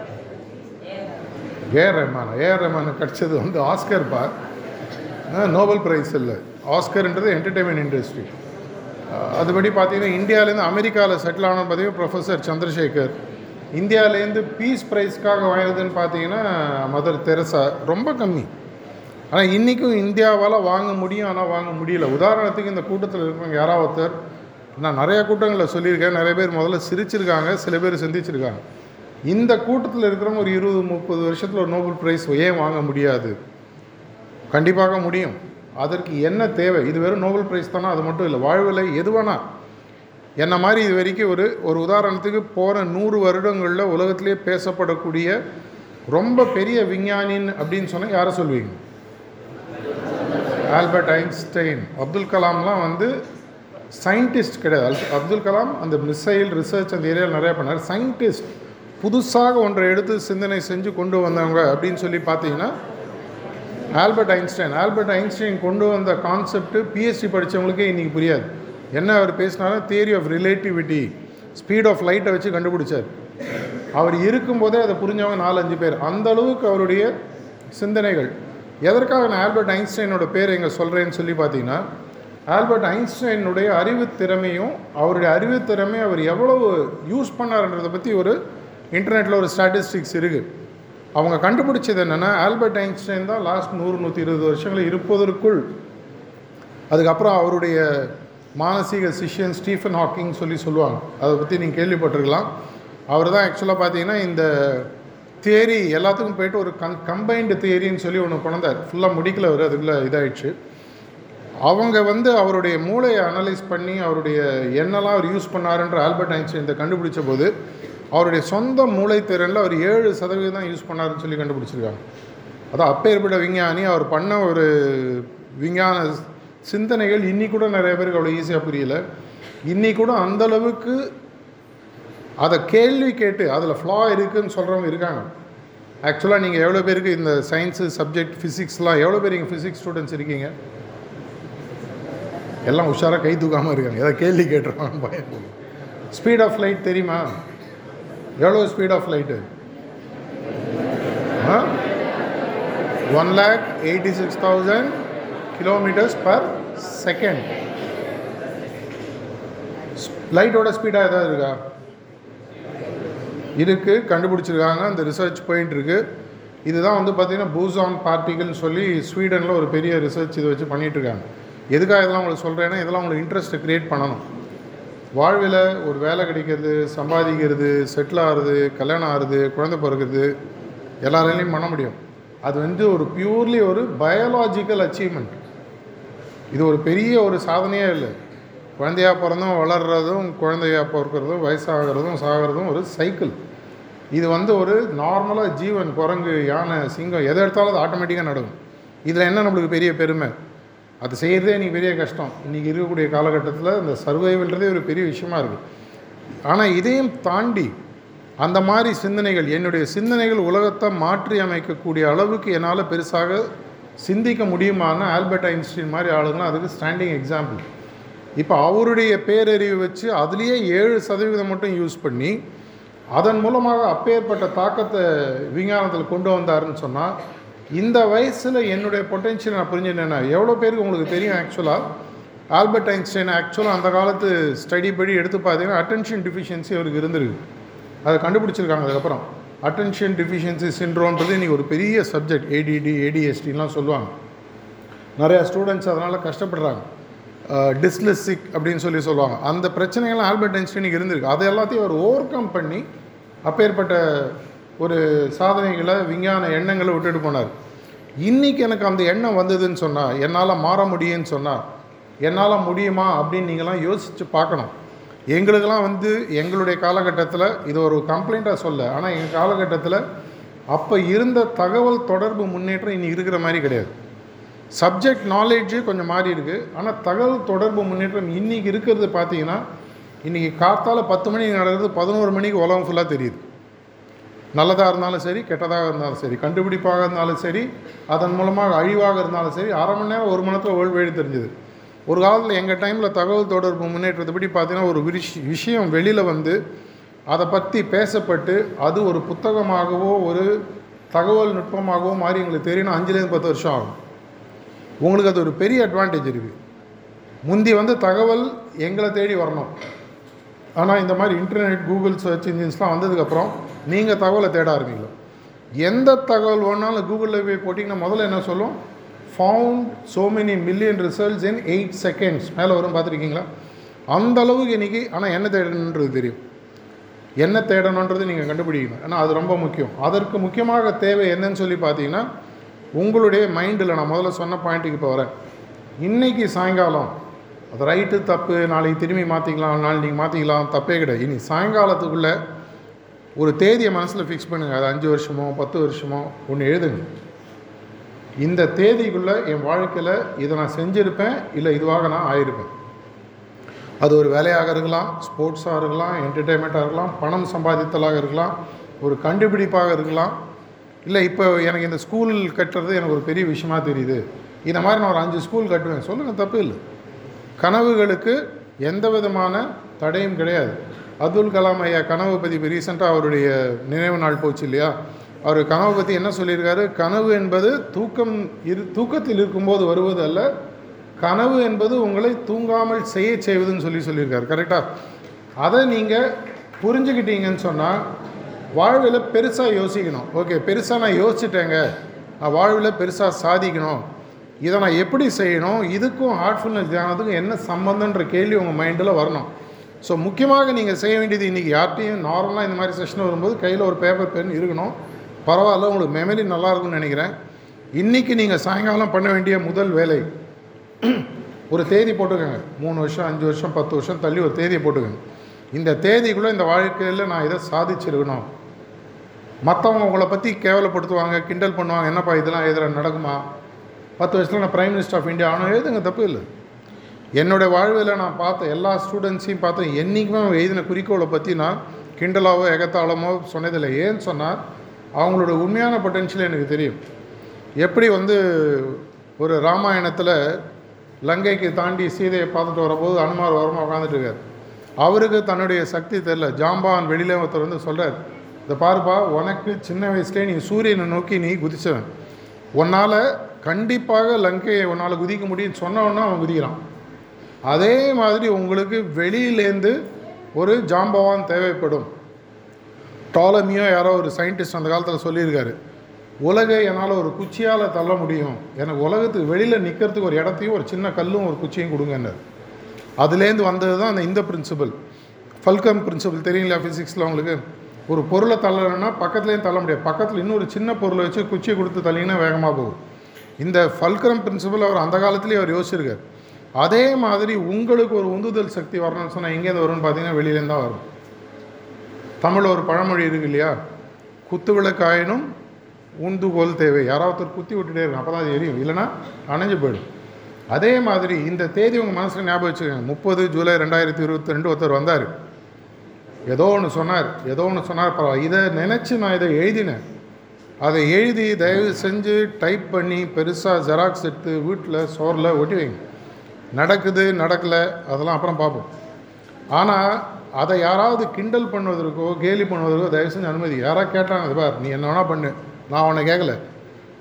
ஏஆர் ரஹ்மான். ஏஆர் ரஹ்மான் கிடச்சது வந்து ஆஸ்கர் பா. நோபல் ப்ரைஸ் இல்லை. ஆஸ்கர்ன்றது என்டர்டெயின்மெண்ட் இண்டஸ்ட்ரி அதுபடி பார்த்தீங்கன்னா இந்தியாவிலேருந்து அமெரிக்காவில் செட்டில் ஆன பார்த்தீங்கன்னா ப்ரொஃபஸர் சந்திரசேகர். இந்தியாவிலேருந்து பீஸ் ப்ரைஸ்க்காக வாங்கினதுன்னு பார்த்தீங்கன்னா மதர் தெரசா ரொம்ப கம்மி. ஆனால் இன்றைக்கும் இந்தியாவால் வாங்க முடியும் ஆனால் வாங்க முடியல. உதாரணத்துக்கு இந்த கூட்டத்தில் இருக்கிறவங்க யாராவது ஒருத்தர் நான் நிறையா கூட்டங்களில் சொல்லியிருக்கேன். நிறைய பேர் முதல்ல சிரிச்சிருக்காங்க சில பேர் சிந்திச்சிருக்காங்க. இந்த கூட்டத்தில் இருக்கிறவங்க ஒரு இருபது முப்பது வருஷத்தில் ஒரு நோபல் ப்ரைஸ் ஏன் வாங்க முடியாது? கண்டிப்பாக முடியும். அதற்கு என்ன தேவை? இது வெறும் நோபல் ப்ரைஸ் தானே? அது மட்டும் இல்லை. வாழ்வில் எது வேணால் என்ன மாதிரி இது வரைக்கும் ஒரு ஒரு உதாரணத்துக்கு போகிற நூறு வருடங்களில் உலகத்திலே பேசப்படக்கூடிய ரொம்ப பெரிய விஞ்ஞானின் அப்படின்னு சொன்னால் யாரை சொல்வீங்க? Albert Einstein. அப்துல் கலாம்லாம் வந்து சயின்டிஸ்ட் கிடையாது. அல் அப்துல் கலாம் அந்த மிசைல் ரிசர்ச் அந்த ஏரியாவில் நிறையா பண்ணார். சயின்டிஸ்ட் புதுசாக ஒன்றை எடுத்து சிந்தனை செஞ்சு கொண்டு வந்தவங்க அப்படின்னு சொல்லி பார்த்தீங்கன்னா ஆல்பர்ட் ஐன்ஸ்டைன். ஆல்பர்ட் ஐன்ஸ்டைன் கொண்டு வந்த கான்செப்ட் பிஎஸ்சி படித்தவங்களுக்கே இன்றைக்கி புரியாது. என்ன அவர் பேசினாலும் theory of relativity speed of லைட்டை வச்சு கண்டுபிடிச்சார். அவர் இருக்கும்போதே அதை புரிஞ்சவங்க நாலஞ்சு பேர். அந்த அளவுக்கு அவருடைய சிந்தனைகள். எதற்காக நான் ஆல்பர்ட் ஐன்ஸ்டைனோட பேர் எங்கே சொல்கிறேன்னு சொல்லி பார்த்தீங்கன்னா ஆல்பர்ட் ஐன்ஸ்டைனுடைய அறிவு திறமையும் அவருடைய அறிவு திறமை அவர் எவ்வளவு யூஸ் பண்ணார்ன்றதை பற்றி ஒரு இன்டர்நெட்டில் ஒரு ஸ்டாட்டிஸ்டிக்ஸ் இருக்குது அவங்க கண்டுபிடிச்சது என்னென்னா ஆல்பர்ட் ஐன்ஸ்டைன் தான் லாஸ்ட் நூறு நூற்றி இருபது வருஷங்கள் இருப்பதற்குள். அதுக்கப்புறம் அவருடைய மானசீக சிஷ்யன் ஸ்டீஃபன் ஹாக்கிங் சொல்லி சொல்லுவாங்க. அதை பற்றி நீங்கள் கேள்விப்பட்டிருக்கலாம். அவர் தான் ஆக்சுவலாக பார்த்தீங்கன்னா இந்த தியரி எல்லாத்துக்கும் போயிட்டு ஒரு கன் கம்பைன்டு தியரின்னு சொல்லி ஒன்று கொண்டார் ஃபுல்லாக முடிக்கல அவர் அதுக்குள்ளே இதாகிடுச்சு அவங்க வந்து அவருடைய மூளையை அனலைஸ் பண்ணி அவருடைய என்னெல்லாம் அவர் யூஸ் பண்ணாருன்ற ஆல்பர்ட் ஐன்ஸ்டைன் இதை கண்டுபிடிச்ச போது அவருடைய சொந்த மூளைத்திறனில் அவர் ஏழு சதவீதம் தான் யூஸ் பண்ணாருன்னு சொல்லி கண்டுபிடிச்சிருக்காங்க. அதான் அப்பேற்பட்ட விஞ்ஞானி அவர் பண்ண ஒரு விஞ்ஞான சிந்தனைகள் இன்னி கூட நிறைய பேருக்கு அவ்வளோ ஈஸியாக புரியல. இன்னி கூட அந்தளவுக்கு அதை கேள்வி கேட்டு அதில் ஃப்ளா இருக்குதுன்னு சொல்கிறவங்க இருக்காங்க. ஆக்சுவலாக நீங்கள் எவ்வளோ பேருக்கு இந்த சயின்ஸு சப்ஜெக்ட் ஃபிசிக்ஸ்லாம் எவ்வளோ பேர் இங்கே ஃபிசிக்ஸ் ஸ்டூடெண்ட்ஸ் இருக்கீங்க? எல்லாம் உஷாராக கை தூக்காமல் இருக்காங்க. ஏதாவது கேள்வி கேட்டுருவாங்க பயம் ஸ்பீட் ஆஃப் லைட் தெரியுமா? எவ்வளோ speed of light one lakh eighty six thousand kilometres per second லைட்டோட ஸ்பீடாக ஏதாவது இருக்கா? இருக்குது கண்டுபிடிச்சிருக்காங்க அந்த ரிசர்ச் பாயிண்ட் இருக்குது இதுதான் வந்து பார்த்திங்கன்னா பூசான் பார்ட்டிகள்னு சொல்லி ஸ்வீடனில் ஒரு பெரிய ரிசர்ச் இதை வச்சு பண்ணிகிட்ருக்காங்க எதுக்காக இதெல்லாம் உங்களுக்கு சொல்கிறேன்னா இதெல்லாம் உங்களுக்கு இன்ட்ரெஸ்ட்டை க்ரியேட் பண்ணணும். வாழ்வில் ஒரு வேலை கிடைக்கிறது சம்பாதிக்கிறது செட்டில் ஆகிறது கல்யாணம் ஆகிறது குழந்தை பிறகுறது எல்லாராலையும் பண்ண முடியும். அது வந்து ஒரு பியூர்லி ஒரு பயாலாஜிக்கல் அச்சீவ்மெண்ட் இது ஒரு பெரிய ஒரு சாதனையே இல்லை. குழந்தையாக பிறந்தும் வளர்கிறதும் குழந்தையாக பிறக்கிறதும் வயசாகிறதும் சாகிறதும் ஒரு சைக்கிள் இது வந்து ஒரு நார்மலாக ஜீவன் குரங்கு யானை சிங்கம் எதை எடுத்தாலும் அது ஆட்டோமேட்டிக்காக நடக்கும். இதில் என்ன நம்மளுக்கு பெரிய பெருமை? அது செய்கிறதே இன்றைக்கி பெரிய கஷ்டம். இன்றைக்கி இருக்கக்கூடிய காலகட்டத்தில் இந்த சர்வைவல்ன்றதே ஒரு பெரிய விஷயமா இருக்குது ஆனால் இதையும் தாண்டி அந்த மாதிரி சிந்தனைகள் என்னுடைய சிந்தனைகள் உலகத்தை மாற்றி அமைக்கக்கூடிய அளவுக்கு என்னால் பெருசாக சிந்திக்க முடியுமான்னு ஆல்பர்ட் ஐன்ஸ்டீன் மாதிரி ஆளுங்களாம் அதுக்கு ஸ்டாண்டிங் எக்ஸாம்பிள் இப்போ அவருடைய பேரறிவு வச்சு அதுலேயே ஏழு சதவீதம் மட்டும் யூஸ் பண்ணி அதன் மூலமாக அப்பேற்பட்ட தாக்கத்தை விஞ்ஞானத்தில் கொண்டு வந்தாருன்னு சொன்னால் இந்த வயசில் என்னுடைய பொட்டென்ஷியல் நான் புரிஞ்சுட்டேன்னா எவ்வளோ பேருக்கு உங்களுக்கு தெரியும் ஆக்சுவலாக ஆல்பர்ட் ஐன்ஸ்டைன் ஆக்சுவலாக அந்த காலத்து ஸ்டடி படி எடுத்து பார்த்தீங்கன்னா அட்டென்ஷன் டிஃபிஷியன்சி அவருக்கு இருந்திருக்கு. அதை கண்டுபிடிச்சிருக்காங்க அதுக்கப்புறம். அட்டென்ஷன் டிஃபிஷியன்சி சின்ட்ரோன்றது இன்றைக்கி ஒரு பெரிய சப்ஜெக்ட் ஏடிடி ஏடிஎஸ்டிலாம் சொல்லுவாங்க. நிறையா ஸ்டூடெண்ட்ஸ் அதனால் கஷ்டப்படுறாங்க. டிஸ்லெஸிக் அப்படின்னு சொல்லி சொல்லுவாங்க. அந்த பிரச்சனைகள்லாம் ஆல்பர்ட் ஐன்ஸ்டைனுக்கு இருந்திருக்கு. அதை எல்லாத்தையும் அவர் ஓவர் கம் பண்ணி அப்பேற்பட்ட ஒரு சாதனைகளை விஞ்ஞான எண்ணங்களை விட்டுட்டு போனார். இன்றைக்கி எனக்கு அந்த எண்ணம் வந்ததுன்னு சொன்னால் என்னால் மாற முடியும்னு சொன்னால் என்னால் முடியுமா அப்படின்னு நீங்களாம் யோசித்து பார்க்கணும். எங்களுக்கெல்லாம் வந்து எங்களுடைய காலகட்டத்தில் இது ஒரு கம்ப்ளைண்ட்டாக சொல்ல ஆனால் எங்கள் காலகட்டத்தில் அப்போ இருந்த தகவல் தொடர்பு முன்னேற்றம் இனி இருக்கிற மாதிரி கிடையாது. சப்ஜெக்ட் நாலேஜு கொஞ்சம் மாறி இருக்குது ஆனால் தகவல் தொடர்பு முன்னேற்றம் இன்றைக்கி இருக்கிறது பார்த்தீங்கன்னா இன்றைக்கி காத்தால் பத்து மணிக்கு நடக்கிறது பதினோரு மணிக்கு உலகம் ஃபுல்லாக தெரியுது. நல்லதாக இருந்தாலும் சரி கெட்டதாக இருந்தாலும் சரி கண்டுபிடிப்பாக இருந்தாலும் சரி அதன் மூலமாக அழிவாக இருந்தாலும் சரி அரை மணி நேரம் ஒரு மணி நேரத்தில் வேர்ல்டு வைடு தெரிஞ்சுது. ஒரு காலத்தில் எங்கள் டைமில் தகவல் தொடர்பு முன்னேற்றத்தை படி பார்த்தீங்கன்னா ஒரு விஷ் விஷயம் வெளியில் வந்து அதை பற்றி பேசப்பட்டு அது ஒரு புத்தகமாகவோ ஒரு தகவல் நுட்பமாகவோ மாறி எங்களுக்கு தெரியணும். அஞ்சுலேருந்து பத்து வருஷம் ஆகும். உங்களுக்கு அது ஒரு பெரிய அட்வான்டேஜ் இருக்குது முந்தி வந்து தகவல் எங்களை தேடி வரணும். ஆனால் இந்த மாதிரி இன்டர்நெட் கூகுள் சர்ச் இன்ஜின்ஸ்லாம் வந்ததுக்கப்புறம் நீங்கள் தகவலை தேட ஆரம்பிக்கலாம் எந்த தகவல் வேணாலும் கூகுளில் போய் போட்டிங்கன்னா முதல்ல என்ன சொல்லும்? Found so many million results in eight seconds மேலே வரும் பார்த்துருக்கீங்களா? அந்த அளவுக்கு இன்றைக்கி ஆனால் என்ன தேடணுன்றது தெரியும். என்ன தேடணுன்றது நீங்கள் கண்டுபிடிக்கணும். ஏன்னா அது ரொம்ப முக்கியம். அதற்கு முக்கியமாக தேவை என்னன்னு சொல்லி பார்த்தீங்கன்னா உங்களுடைய மைண்டில் நான் முதல்ல சொன்ன பாயிண்ட்டுக்கு இப்போ வரேன். இன்றைக்கி சாயங்காலம். அது ரைட்டு தப்பு நாளைக்கு திரும்பி மாற்றிக்கலாம் நாளைக்கு நீங்கள் மாற்றிக்கலாம் தப்பே கிடையாது. இனி சாயங்காலத்துக்குள்ளே ஒரு தேதியை மனசில் ஃபிக்ஸ் பண்ணுங்கள் அது அஞ்சு வருஷமோ பத்து வருஷமோ ஒன்று எழுதுங்க. இந்த தேதிக்குள்ளே என் வாழ்க்கையில் இதை நான் செஞ்சுருப்பேன் இல்லை இதுவாக நான் ஆயிருப்பேன். அது ஒரு வேலையாக இருக்கலாம் ஸ்போர்ட்ஸாக இருக்கலாம் என்டர்டெயின்மெண்ட்டாக இருக்கலாம் பணம் சம்பாதித்தலாக இருக்கலாம் ஒரு கண்டுபிடிப்பாக இருக்கலாம். இல்லை இப்போ எனக்கு இந்த ஸ்கூல் கட்டுறது எனக்கு ஒரு பெரிய விஷயமா தெரியுது. இந்த மாதிரி நான் ஒரு அஞ்சு ஸ்கூல் கட்டுவேன். சொல்லுங்கள் தப்பு இல்லை. கனவுகளுக்கு எந்த விதமான தடையும் கிடையாது. அப்துல் கலாம் ஐயா கனவை பற்றி இப்போ ரீசெண்டாக அவருடைய நினைவு நாள் போச்சு இல்லையா? அவர் கனவு பற்றி என்ன சொல்லியிருக்காரு? கனவு என்பது தூக்கம் இரு தூக்கத்தில் இருக்கும்போது வருவது அல்ல கனவு என்பது உங்களை தூங்காமல் செய்ய செய்வதுன்னு சொல்லி சொல்லியிருக்காரு. கரெக்டாக அதை நீங்கள் புரிஞ்சுக்கிட்டீங்கன்னு சொன்னால் வாழ்வில் பெருசாக யோசிக்கணும். ஓகே பெருசாக நான் யோசிச்சிட்டேங்க. நான் வாழ்வில் பெருசாக சாதிக்கணும். இதை நான் எப்படி செய்யணும்? இதுக்கும் ஹார்ட்ஃபுல்னஸ் தியானத்துக்கும் என்ன சம்மந்தன்ற கேள்வி உங்கள் மைண்டில் வரணும். ஸோ முக்கியமாக நீங்கள் செய்ய வேண்டியது இன்றைக்கி யார்ட்டையும் நார்மலாக இந்த மாதிரி செஷன் வரும்போது கையில் ஒரு பேப்பர் பென் இருக்கணும். பரவாயில்ல உங்களுக்கு மெமரி நல்லா இருக்கும்னு நினைக்கிறேன். இன்றைக்கி நீங்கள் சாயங்காலம் பண்ண வேண்டிய முதல் வேலை ஒரு தேதி போட்டுக்கோங்க. மூணு வருஷம் அஞ்சு வருஷம் பத்து வருஷம் தள்ளி ஒரு தேதியை போட்டுக்கோங்க. இந்த தேதிக்குள்ளே இந்த வாழ்க்கையில் நான் இதை சாதிச்சிருக்கணும். மற்றவங்க உங்களை பற்றி கேவலப்படுத்துவாங்க கிண்டல் பண்ணுவாங்க என்னப்பா இதெல்லாம் எதில் நடக்குமா? பத்து வருஷத்தில் நான் பிரைம் மினிஸ்டர் ஆஃப் இந்தியா ஆனால் எழுதுங்க தப்பு இல்லை. என்னுடைய வாழ்வில் நான் பார்த்த எல்லா ஸ்டூடெண்ட்ஸையும் பார்த்தேன் என்றைக்குமே அவன் எழுதின குறிக்கோளை பற்றி நான் கிண்டலாவோ எகத்தாளமோ சொன்னதில்லை. ஏன்னு சொன்னால் அவங்களோட உண்மையான பொட்டென்ஷியல் எனக்கு தெரியும். எப்படி வந்து ஒரு ராமாயணத்தில் லங்கைக்கு தாண்டி சீதையை பார்த்துட்டு வரும்போது அனுமார் ஓரமாக உட்காந்துட்டு இருக்கார். அவருக்கு தன்னுடைய சக்தி தெரில ஜாம்பான் வெளியில ஒருத்தர் வந்து சொல்கிறார் இந்த பாருப்பா உனக்கு சின்ன வயசுலேயே நீ சூரியனை நோக்கி நீ குதிச்சவன். உன்னால் கண்டிப்பாக லங்கையை உன்னால் குதிக்க முடியும்னு சொன்னவொன்னே அவன் குதிக்கிறான். அதே மாதிரி உங்களுக்கு வெளியிலேருந்து ஒரு ஜாம்பவான் தேவைப்படும். டாலமியோ யாரோ ஒரு சயின்டிஸ்ட் அந்த காலத்தில் சொல்லியிருக்காரு. உலகை என்னால் ஒரு குச்சியால் தள்ள முடியும். எனக்கு உலகத்துக்கு வெளியில் நிற்கிறதுக்கு ஒரு இடத்தையும் ஒரு சின்ன கல்லும் ஒரு குச்சியும் கொடுங்கன்னார். அதுலேருந்து வந்தது தான் அந்த இந்த பிரின்சிபல் ஃபல்கம் பிரின்சிபல் தெரியுங்களா ஃபிசிக்ஸில் உங்களுக்கு? ஒரு பொருளை தள்ளலைன்னா பக்கத்துலேயும் தள்ள முடியாது. பக்கத்தில் இன்னொரு சின்ன பொருளை வச்சு குச்சியை கொடுத்து தள்ளிங்கன்னா வேகமாக போகும். இந்த ஃபல்கரம் பிரின்சிபல் அவர் அந்த காலத்துலேயே அவர் யோசிச்சிருக்கார். அதே மாதிரி உங்களுக்கு ஒரு உந்துதல் சக்தி வரணும்னு சொன்னால் எங்கேருந்து வரும்னு பார்த்தீங்கன்னா வெளியிலேருந்து தான் வரும். தமிழில் ஒரு பழமொழி இருக்கு இல்லையா? குத்து விளக்காயினும் உந்துகோல் தேவை. யாராவது குத்தி விட்டுட்டே இருக்கும் அப்போ தான் எரியும். இல்லைன்னா அணைஞ்சு போயிடும். அதே மாதிரி இந்த தேதி உங்கள் மனசில் ஞாபகம் வச்சுக்கோங்க. முப்பது ஜூலை ரெண்டாயிரத்தி இருபத்தி ரெண்டு ஒருத்தர் வந்தார். ஏதோ ஒன்று சொன்னார். ஏதோ ஒன்று சொன்னார் பரவாயில்ல. இதை நினச்சி நான் இதை எழுதினேன். அதை எழுதி தயவு செஞ்சு டைப் பண்ணி பெருசாக ஜெராக்ஸ் எடுத்து வீட்டில் சோரில் ஒட்டி வைங்க. நடக்குது நடக்கலை அதெல்லாம் அப்புறம் பார்ப்போம். ஆனால் அதை யாராவது கிண்டல் பண்ணுவதற்கோ கேலி பண்ணுவதற்கோ தயவு செஞ்சு அனுமதி. யாராக கேட்டாங்க அது பார் நீ என்ன வேணால் பண்ணு. நான் உன்னை கேட்கல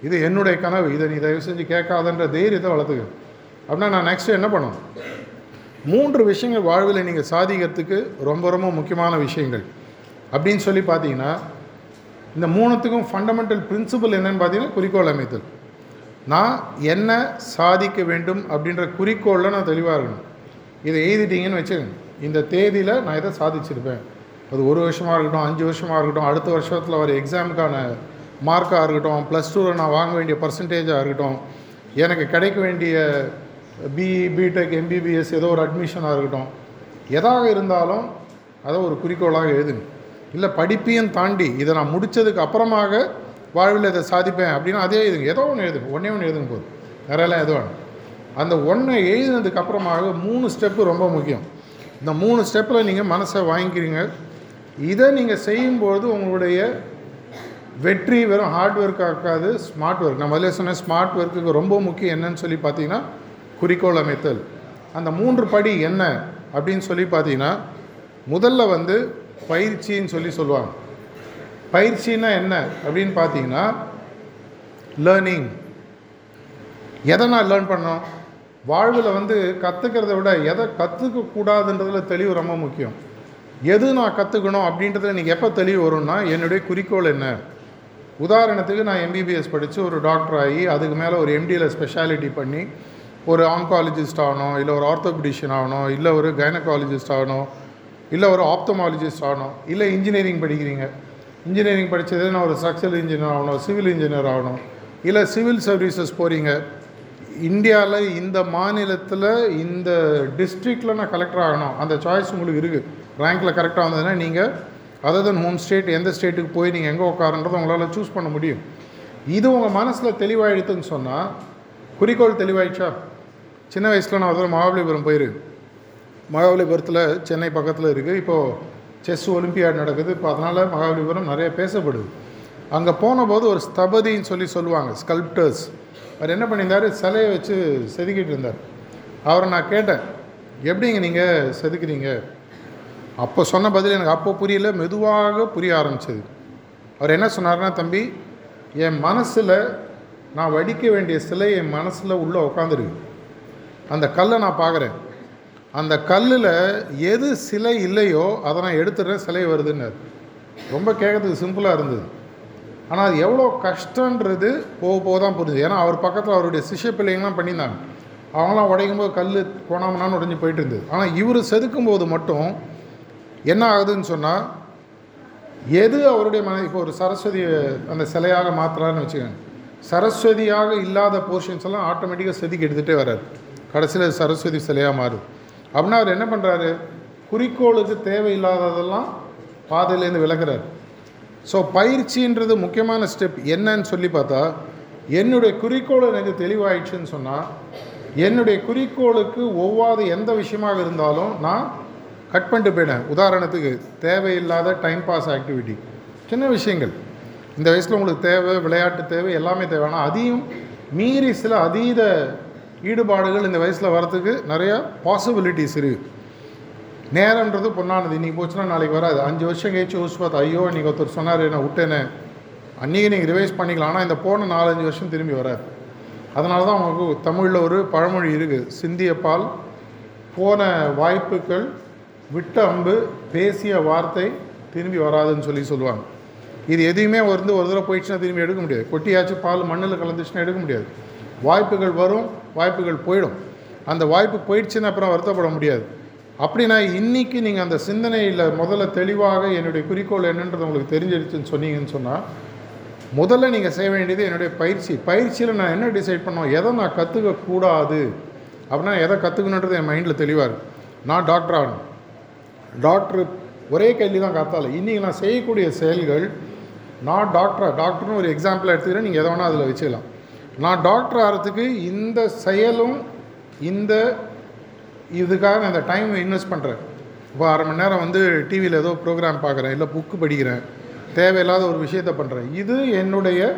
இது என்னுடைய கனவு. இதை நீ தயவு செஞ்சு கேட்காதன்ற தைரியத்தை வளர்த்துக்க. அப்படின்னா நான் நெக்ஸ்ட்டு என்ன பண்ணணும் மூன்று விஷயங்கள் வாழ்வில் நீங்கள் சாதிக்கிறதுக்கு ரொம்ப ரொம்ப முக்கியமான விஷயங்கள். அப்படின்னு சொல்லி பார்த்தீங்கன்னா இந்த மூணுத்துக்கும் ஃபண்டமெண்டல் பிரின்சிபல் என்னென்னு பார்த்தீங்கன்னா குறிக்கோள் அமைத்தல். நான் என்ன சாதிக்க வேண்டும் அப்படின்ற குறிக்கோளில் நான் தெளிவாக இருக்கணும். இதை எழுதிட்டீங்கன்னு வச்சுக்கோங்க. இந்த தேதியில் நான் இதை சாதிச்சிருப்பேன். அது ஒரு வருஷமாக இருக்கட்டும் அஞ்சு வருஷமாக இருக்கட்டும் அடுத்த வருஷத்தில் வர எக்ஸாமுக்கான மார்க்காக இருக்கட்டும் ப்ளஸ் டூவில் நான் வாங்க வேண்டிய பர்சன்டேஜாக இருக்கட்டும் எனக்கு கிடைக்க வேண்டிய பிஇ பிடெக் எம்பிபிஎஸ் ஏதோ ஒரு அட்மிஷனாக இருக்கட்டும். எதாக இருந்தாலும் அதை ஒரு குறிக்கோளாக எழுதுங்க. இல்லை படிப்பையும் தாண்டி இதை நான் முடித்ததுக்கு அப்புறமாக வாழ்வில் இதை சாதிப்பேன் அப்படின்னா அதே எழுதுங்க ஏதோ ஒன்று எழுதுங்க. ஒன்றே ஒன்று எழுதுங்க போது நிறையலாம் எதுவும் அந்த ஒன்றை எழுதினதுக்கு அப்புறமாக மூணு ஸ்டெப்பு ரொம்ப முக்கியம். இந்த மூணு ஸ்டெப்பில் நீங்கள் மனசை வாங்கிக்கிறீங்க. இதை நீங்கள் செய்யும்போது உங்களுடைய வெற்றி வெறும் ஹார்ட் ஒர்க் ஆக்காது ஸ்மார்ட் ஒர்க் நான் முதல்ல சொன்னேன் ஸ்மார்ட் ஒர்க்குக்கு ரொம்ப முக்கியம் என்னன்னு சொல்லி பார்த்தீங்கன்னா குறிக்கோள் அமைத்தல். அந்த மூன்று படி என்ன அப்படின்னு சொல்லி பார்த்தீங்கன்னா முதல்ல வந்து பயிற்சின்னு சொல்லி சொல்லுவாங்க. பயிற்சின்னா என்ன அப்படின்னு பார்த்தீங்கன்னா லேர்னிங் எதை நான் லேர்ன் பண்ணோம்? வாழ்வில் வந்து கற்றுக்கிறத விட எதை கற்றுக்கக்கூடாதுன்றதில் தெளிவு ரொம்ப முக்கியம். எது நான் கற்றுக்கணும் அப்படின்றதுல நீங்கள் எப்போ தெளிவு வரும்னா என்னுடைய குறிக்கோள் என்ன? உதாரணத்துக்கு நான் எம்பிபிஎஸ் படித்து ஒரு டாக்டர் ஆகி அதுக்கு மேலே ஒரு எம்டியில் ஸ்பெஷாலிட்டி பண்ணி ஒரு ஆன்காலஜிஸ்ட் ஆகணும் இல்லை ஒரு ஆர்த்தோபிடிஷியன் ஆகணும் இல்லை ஒரு கைனகாலஜிஸ்ட் ஆகணும் இல்லை ஒரு ஆப்தமாலஜிஸ்ட் ஆகணும் இல்லை இன்ஜினியரிங் படிக்கிறீங்க. இன்ஜினியரிங் படித்தது நான் ஒரு ஸ்ட்ரக்சரல் இன்ஜினியர் ஆகணும் சிவில் இன்ஜினியர் ஆகணும். இல்லை சிவில் சர்வீசஸ் போகிறீங்க இந்தியாவில் இந்த மாநிலத்தில் இந்த டிஸ்ட்ரிக்டில் நான் கலெக்டர் ஆகணும். அந்த சாய்ஸ் உங்களுக்கு இருக்குது ரேங்க்கில் கரெக்டாக வந்ததுன்னா நீங்கள் அதர் தன் ஹோம் ஸ்டேட் எந்த ஸ்டேட்டுக்கு போய் நீங்கள் எங்கே உட்காருன்றதை உங்களால் சூஸ் பண்ண முடியும். இது உங்கள் மனசில் தெளிவாயிடுதுன்னு சொன்னால் குறிக்கோள் தெளிவாயிடுச்சா? சின்ன வயசில் நான் ஒரு மகாபலிபுரம் போயிரு. மகாபலிபுரத்தில் சென்னை பக்கத்தில் இருக்குது இப்போது செஸ் ஒலிம்பியாட் நடக்குது. இப்போ அதனால் மகாபலிபுரம் நிறைய பேசப்படுது. அங்கே போன போது ஒரு ஸ்தபதின்னு சொல்லி சொல்லுவாங்க ஸ்கல்ப்டர்ஸ் அவர் என்ன பண்ணியிருந்தார்? சிலையை வச்சு செதுக்கிட்டு இருந்தார். அவரை நான் கேட்டேன் எப்படிங்க நீங்கள் செதுக்கிறீங்க? அப்போ சொன்ன பதில் எனக்கு அப்போ புரியல மெதுவாக புரிய ஆரம்பிச்சது. அவர் என்ன சொன்னார்னா தம்பி என் மனசில் நான் வடிக்க வேண்டிய சிலை என் மனசில் உள்ளே உட்காந்துருக்கு அந்த கல்லை நான் பார்க்குறேன் அந்த கல்லில் எது சிலை இல்லையோ அதை நான் எடுத்துடுறேன் சிலை வருதுன்னாரு. ரொம்ப கேட்கறதுக்கு சிம்பிளாக இருந்தது. ஆனால் அது எவ்வளோ கஷ்டன்றது போக போக தான் புரிஞ்சுது. ஏன்னா அவர் பக்கத்தில் அவருடைய சிஷ்ய பிள்ளைங்களாம் பண்ணியிருந்தாங்க. அவங்களாம் உடைக்கும் போது கல் போனாமனான்னு உடஞ்சி போயிட்டு இருந்தது. ஆனால் இவர் செதுக்கும் போது மட்டும் என்ன ஆகுதுன்னு சொன்னால் எது அவருடைய மன இப்போ ஒரு சரஸ்வதி அந்த சிலையாக மாற்றுறாருன்னு வச்சுக்கோங்க. சரஸ்வதியாக இல்லாத போர்ஷன்ஸ் எல்லாம் ஆட்டோமேட்டிக்காக செதுக்கி எடுத்துகிட்டே வராது கடைசியில் சரஸ்வதி சிலையாக மாறுது. அப்படின்னா அவர் என்ன பண்ணுறாரு குறிக்கோளுக்கு தேவையில்லாததெல்லாம் பாதையிலேருந்து விலகுறாரு. ஸோ பயிற்சின்றது முக்கியமான ஸ்டெப் என்னன்னு சொல்லி பார்த்தா என்னுடைய குறிக்கோள் எனக்கு தெளிவாயிடுச்சுன்னு சொன்னால் என்னுடைய குறிக்கோளுக்கு ஒவ்வாத எந்த விஷயமாக இருந்தாலும் நான் கட் பண்ணிட்டு போயிட்டேன் உதாரணத்துக்கு தேவையில்லாத டைம் பாஸ் ஆக்டிவிட்டி சின்ன விஷயங்கள். இந்த வயசில் உங்களுக்கு தேவை விளையாட்டு தேவை எல்லாமே தேவை. ஆனால் அதையும் மீறி சில அதீத ஈடுபாடுகள் இந்த வயசில் வரத்துக்கு நிறையா பாசிபிலிட்டிஸ் இருக்குது நேரன்றது பொண்ணானது இன்றைக்கி போச்சுன்னா நாளைக்கு வராது. அஞ்சு வருஷம் கழிச்சு யோசிச்சு பார்த்தா ஐயோ இன்றைக்கி ஒருத்தர் சொன்னார் நான் விட்டேனே. அன்றைக்கி நீங்கள் ரிவைஸ் பண்ணிக்கலாம். ஆனால் இந்த போன நாலஞ்சு வருஷம் திரும்பி வராது. அதனால தான் அவங்களுக்கு தமிழில் ஒரு பழமொழி இருக்குது சிந்திய பால் போன வாய்ப்புகள் விட்ட அம்பு பேசிய வார்த்தை திரும்பி வராதுன்னு சொல்லி சொல்லுவாங்க. இது எதையுமே வந்து ஒரு தடவை போயிடுச்சுன்னா திரும்பி எடுக்க முடியாது. கொட்டியாச்சு பால் மண்ணில் கலந்துச்சுன்னா எடுக்க முடியாது. வாய்ப்புகள் வரும் வாய்ப்புகள் போயிடும். அந்த வாய்ப்பு போயிடுச்சுன்னு அப்புறம் வருத்தப்பட முடியாது. அப்படின்னா இன்றைக்கி நீங்கள் அந்த சிந்தனையில் முதல்ல தெளிவாக என்னுடைய குறிக்கோள் என்னன்றது உங்களுக்கு தெரிஞ்சிருச்சுன்னு சொன்னீங்கன்னு சொன்னால் முதல்ல நீங்கள் செய்ய வேண்டியது என்னுடைய பயிற்சி. பயிற்சியில் நான் என்ன டிசைட் பண்ணோம்? எதை நான் கற்றுக்கக்கூடாது அப்படின்னா எதை கற்றுக்கணுன்றது என் மைண்டில் தெளிவாக இருக்குது நான் டாக்டர் ஆகணும். டாக்டர் ஒரே கேள்வி தான் காத்தால. இன்றைக்கி நான் செய்யக்கூடிய செயல்கள் நான் டாக்டராக டாக்டர்னு ஒரு எக்ஸாம்பிள் எடுத்துக்கிறேன். நீங்கள் எதை வேணால் அதில் வச்சுக்கலாம். நான் டாக்டர் ஆகிறதுக்கு இந்த செயலும் இந்த இதுக்காக நான் இந்த டைம் இன்வெஸ்ட் பண்ணுறேன் இப்போ அரை மணி நேரம் வந்து டிவியில் ஏதோ ப்ரோக்ராம் பார்க்குறேன் இல்லை புக்கு படிக்கிறேன் தேவையில்லாத ஒரு விஷயத்தை பண்ணுறேன் இது என்னுடைய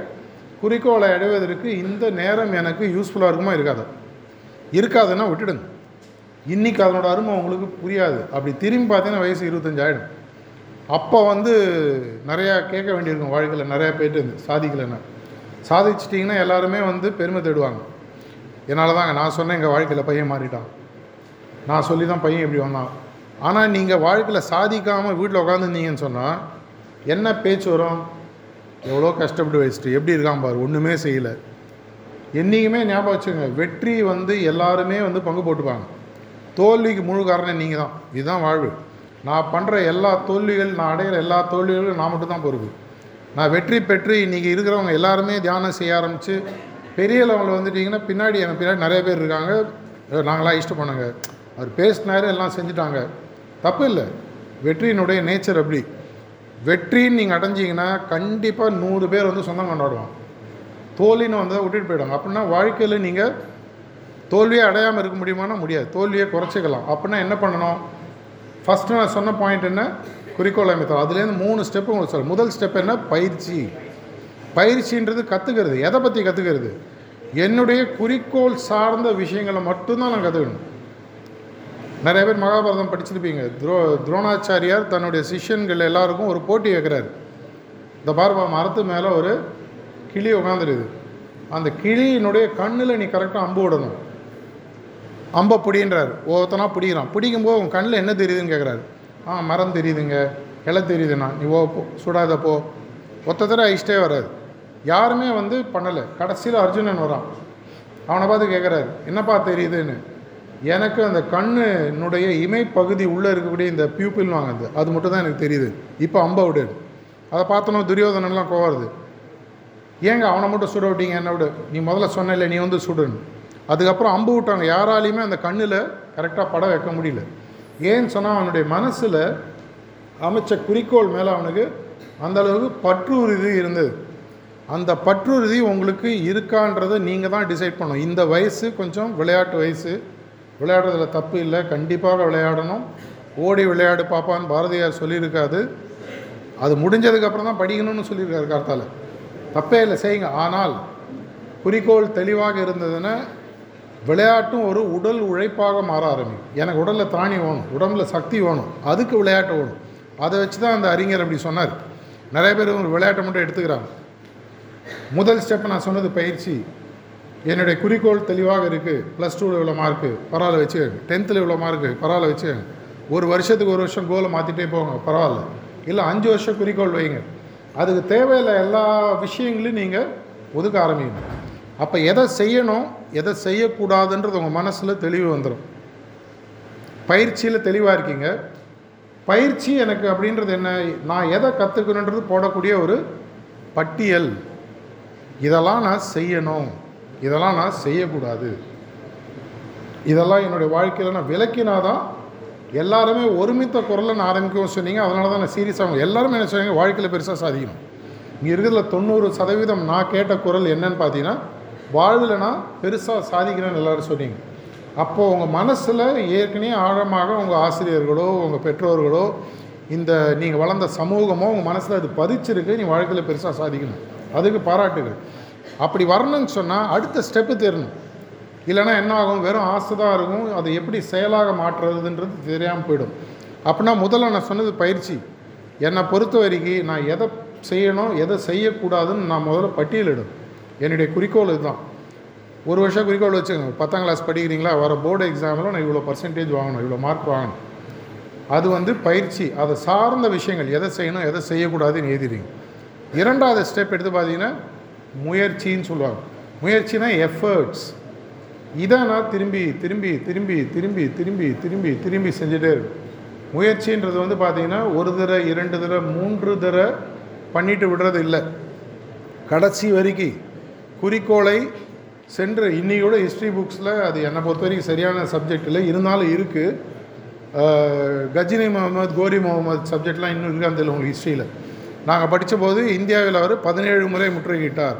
குறிக்கோளை அடைவதற்கு இந்த நேரம் எனக்கு யூஸ்ஃபுல்லாக இருக்குமா இருக்காது. இருக்காதுன்னா விட்டுடுங்க. இன்றைக்கி அதனோட அருமை உங்களுக்கு புரியாது. அப்படி திரும்பி பார்த்தீங்கன்னா வயசு இருபத்தஞ்சாயிடும். அப்போ வந்து நிறையா கேட்க வேண்டியிருக்கும் வாழ்க்கையில் நிறையா பேர்ட்டு இருந்து சாதிக்கலைன்னா சாதிச்சிட்டிங்கன்னா எல்லாருமே வந்து பெருமை தேடுவாங்க. என்னால் தாங்க நான் சொன்னேன் எங்கள் வாழ்க்கையில் பையன் மாறிட்டான். நான் சொல்லி தான் பையன் இப்படி வந்தான். ஆனால் நீங்கள் வாழ்க்கையில் சாதிக்காமல் வீட்டில் உட்காந்துருந்தீங்கன்னு சொன்னால் என்ன பேச்சு வரும்? எவ்வளோ கஷ்டப்பட்டு வச்சுட்டு எப்படி இருக்கான் பாரு ஒன்றுமே செய்யலை. என்றைக்குமே ஞாபகம் வச்சுங்க வெற்றி வந்து எல்லாருமே வந்து பங்கு போட்டுப்பாங்க. தோல்விக்கு முழு காரணம் நீங்கள் தான் இதுதான் வாழ்வு. நான் பண்ணுற எல்லா தோல்விகள் நான் அடையிற எல்லா தோல்விகளும் நான் மட்டும் தான் பொறுப்பு. நான் வெற்றி பெற்று இன்றைக்கி இருக்கிறவங்க எல்லாருமே தியானம் செய்ய ஆரம்பித்து பெரிய லெவலில் வந்துட்டிங்கன்னா பின்னாடி எனக்கு பின்னாடி நிறைய பேர் இருக்காங்க. நாங்களாம் இஷ்டம் பண்ணுங்க. அவர் பேசினாரு எல்லாம் செஞ்சுட்டாங்க. தப்பு இல்லை. வெற்றியினுடைய நேச்சர் அப்படி. வெற்றின்னு நீங்கள் அடைஞ்சிங்கன்னா கண்டிப்பாக நூறு பேர் வந்து சொந்தம் கொண்டாடுவான் தோல்வின்னு வந்தால் விட்டுட்டு போயிடுவாங்க. அப்படின்னா வாழ்க்கையில் நீங்கள் தோல்வியை அடையாமல் இருக்க முடியுமானா முடியாது. தோல்வியை குறைச்சிக்கலாம். அப்படின்னா என்ன பண்ணணும்? ஃபஸ்ட்டு நான் சொன்ன பாயிண்ட் என்ன? குறிக்கோள் அமைத்தல் அதுலேருந்து மூணு ஸ்டெப்பு உங்களுக்கு சொல்ல முதல் ஸ்டெப் என்ன? பயிற்சி. பயிற்சின்றது கற்றுக்கிறது எதை பற்றி கற்றுக்கிறது என்னுடைய குறிக்கோள் சார்ந்த விஷயங்களை மட்டும்தான் நான் கற்றுக்கணும் நிறைய பேர் மகாபாரதம் படிச்சிருப்பீங்க. துரோ துரோணாச்சாரியார் தன்னுடைய சிஷ்யன்கள் எல்லாருக்கும் ஒரு போட்டி வைக்கிறார். இந்த பார்பா மரத்து மேலே ஒரு கிளி உட்காந்துருது அந்த கிளியினுடைய கண்ணில் நீ கரெக்டாக அம்பு விடணும் அம்பை பிடின்றார். ஒவ்வொருத்தனா பிடிக்கிறான். பிடிக்கும்போது உன் கண்ணில் என்ன தெரியுதுன்னு கேட்குறாரு ஆ மரம் தெரியுதுங்க. இலை தெரியுதுண்ணா. நீ ஓ போ சுடாத போ. ஒத்த தடவை இஷ்டே வராது. யாருமே வந்து பண்ணலை. கடைசியில் அர்ஜுனன் வரான். அவனை பார்த்து கேட்குறாரு என்னப்பா தெரியுதுன்னு? எனக்கு அந்த கண்ணுனுடைய இமைப்பகுதி உள்ளே இருக்கக்கூடிய இந்த பியூப்பில் வாங்குது அது மட்டும் தான் எனக்கு தெரியுது. இப்போ அம்பை விடு. அதை பார்த்தோன்னா துரியோதனன்லாம் கோவருது ஏங்க அவனை மட்டும் சுட விட்டீங்க என்ன விடு? நீ முதல்ல சொன்ன நீ வந்து சுடுன்னு. அதுக்கப்புறம் அம்பு விட்டாங்க. யாராலையுமே அந்த கண்ணில் கரெக்டாக படம் வைக்க முடியல. ஏன்னு சொன்னால் அவனுடைய மனசில் அமைச்ச குறிக்கோள் மேலே அவனுக்கு அந்த அளவுக்கு பற்றுறுதி இருந்தது. அந்த பற்றுறுதி உங்களுக்கு இருக்கான்றதை நீங்கள் தான் டிசைட் பண்ணணும். இந்த வயசு கொஞ்சம் விளையாட்டு வயசு. விளையாடுறதுல தப்பு இல்லை. கண்டிப்பாக விளையாடணும். ஓடி விளையாடு பாப்பான்னு பாரதியார் சொல்லியிருக்காது அது முடிஞ்சதுக்கப்புறம் தான் படிக்கணும்னு சொல்லியிருக்காரு கார்த்தால. தப்பே இல்லை. செய்யுங்க. ஆனால் குறிக்கோள் தெளிவாக இருந்ததுன்னா விளையாட்டும் ஒரு உடல் உழைப்பாக மாற ஆரம்பிக்கும். எனக்கு உடலில் தாணி வேணும் உடம்புல சக்தி வேணும் அதுக்கு விளையாட்டு வேணும். அதை வச்சு தான் அந்த அறிஞர் அப்படி சொன்னார். நிறைய பேர் ஒரு விளையாட்டை மட்டும் எடுத்துக்கிறாங்க. முதல் ஸ்டெப்பை நான் சொன்னது பயிற்சி. என்னுடைய குறிக்கோள் தெளிவாக இருக்குது ப்ளஸ் டூவில் இவ்வளோ மார்க்கு பரவாயில்ல வச்சு டென்த்தில் இவ்வளோ மார்க்கு பரவாயில்ல வச்சு ஒரு வருஷத்துக்கு ஒரு வருஷம் கோலை மாற்றிட்டே போங்க பரவாயில்ல. இல்லை அஞ்சு வருஷம் குறிக்கோள் வைங்க. அதுக்கு தேவையில்லை எல்லா விஷயங்களையும் நீங்கள் ஒதுக்க ஆரம்பிக்கணும். அப்போ எதை செய்யணும் எதை செய்யக்கூடாதுன்றது உங்கள் மனசில் தெளிவு வந்துடும் பயிற்சியில் தெளிவாக இருக்கீங்க. பயிற்சி எனக்கு அப்படின்றது என்ன? நான் எதை கற்றுக்கணுன்றது போடக்கூடிய ஒரு பட்டியல். இதெல்லாம் நான் செய்யணும். இதெல்லாம் நான் செய்யக்கூடாது. இதெல்லாம் என்னுடைய வாழ்க்கையில் நான் விளக்கினாதான் எல்லாருமே ஒருமித்த குரலை நான் ஆரம்பிக்கவும் சொன்னீங்க. அதனால தான் நான் சீரியஸாக எல்லாருமே என்ன சொன்னீங்க? வாழ்க்கையில் பெருசாக சாதிக்கணும். இங்கே இருக்கிறதுல தொண்ணூறு சதவீதம் நான் கேட்ட குரல் என்னன்னு பார்த்தீங்கன்னா வாழ்வில் பெருசாக சாதிக்கிறேன்னு எல்லாரும் சொன்னீங்க. அப்போது உங்கள் மனசில் ஏற்கனவே ஆழமாக உங்கள் ஆசிரியர்களோ உங்கள் பெற்றோர்களோ இந்த நீங்கள் வளர்ந்த சமூகமோ உங்கள் மனசில் அது பதிச்சிருக்கு நீ வாழ்க்கையில் பெருசாக சாதிக்கணும். அதுக்கு பாராட்டுகள். அப்படி வரணும்னு சொன்னால் அடுத்த ஸ்டெப்பு தெரியணும் இல்லைன்னா என்ன ஆகும்? வெறும் ஆசை தான் இருக்கும். அதை எப்படி செயலாக மாற்றுறதுன்றது தெரியாமல் போயிடும். அப்படின்னா முதல்ல நான் சொன்னது பயிற்சி. என்னை பொறுத்த வரைக்கும் நான் எதை செய்யணும் எதை செய்யக்கூடாதுன்னு நான் முதல்ல பட்டியலிடும் என்னுடைய குறிக்கோள் இதுதான். ஒரு வருஷம் குறிக்கோள் வச்சுக்கோங்க. பத்தாம் கிளாஸ் படிக்கிறீங்களா? வர போர்டு எக்ஸாமில் நான் இவ்வளோ பர்சன்டேஜ் வாங்கணும் இவ்வளோ மார்க் வாங்கணும். அது வந்து பயிற்சி. அதை சார்ந்த விஷயங்கள் எதை செய்யணும் எதை செய்யக்கூடாதுன்னு எழுதிடுங்க இரண்டாவது ஸ்டெப் எடுத்து பார்த்தீங்கன்னா முயற்சின்னு சொல்லுவாங்க. முயற்சினா எஃபர்ட்ஸ் இதை நான் திரும்பி திரும்பி திரும்பி திரும்பி திரும்பி திரும்பி திரும்பி செஞ்சுட்டே இருக்கும் முயற்சின்றது வந்து பார்த்தீங்கன்னா ஒரு தடவை இரண்டு தடவை மூன்று தடவை பண்ணிட்டு விடுறது இல்லை. கடைசி வரைக்கும். குறிக்கோளை சென்று இன்னையோட ஹிஸ்ட்ரி புக்ஸில் அது என்னை பொறுத்த வரைக்கும் சரியான சப்ஜெக்ட் இல்லை. இருந்தாலும் இருக்குது கஜினி முகமது கோரி முகமது சப்ஜெக்ட்லாம் இன்னும் இருக்கான்னு தெரியல உங்களுக்கு ஹிஸ்ட்ரியில் நாங்கள் படித்தபோது இந்தியாவில் அவர் பதினேழு முறை முற்றுகையிட்டார்.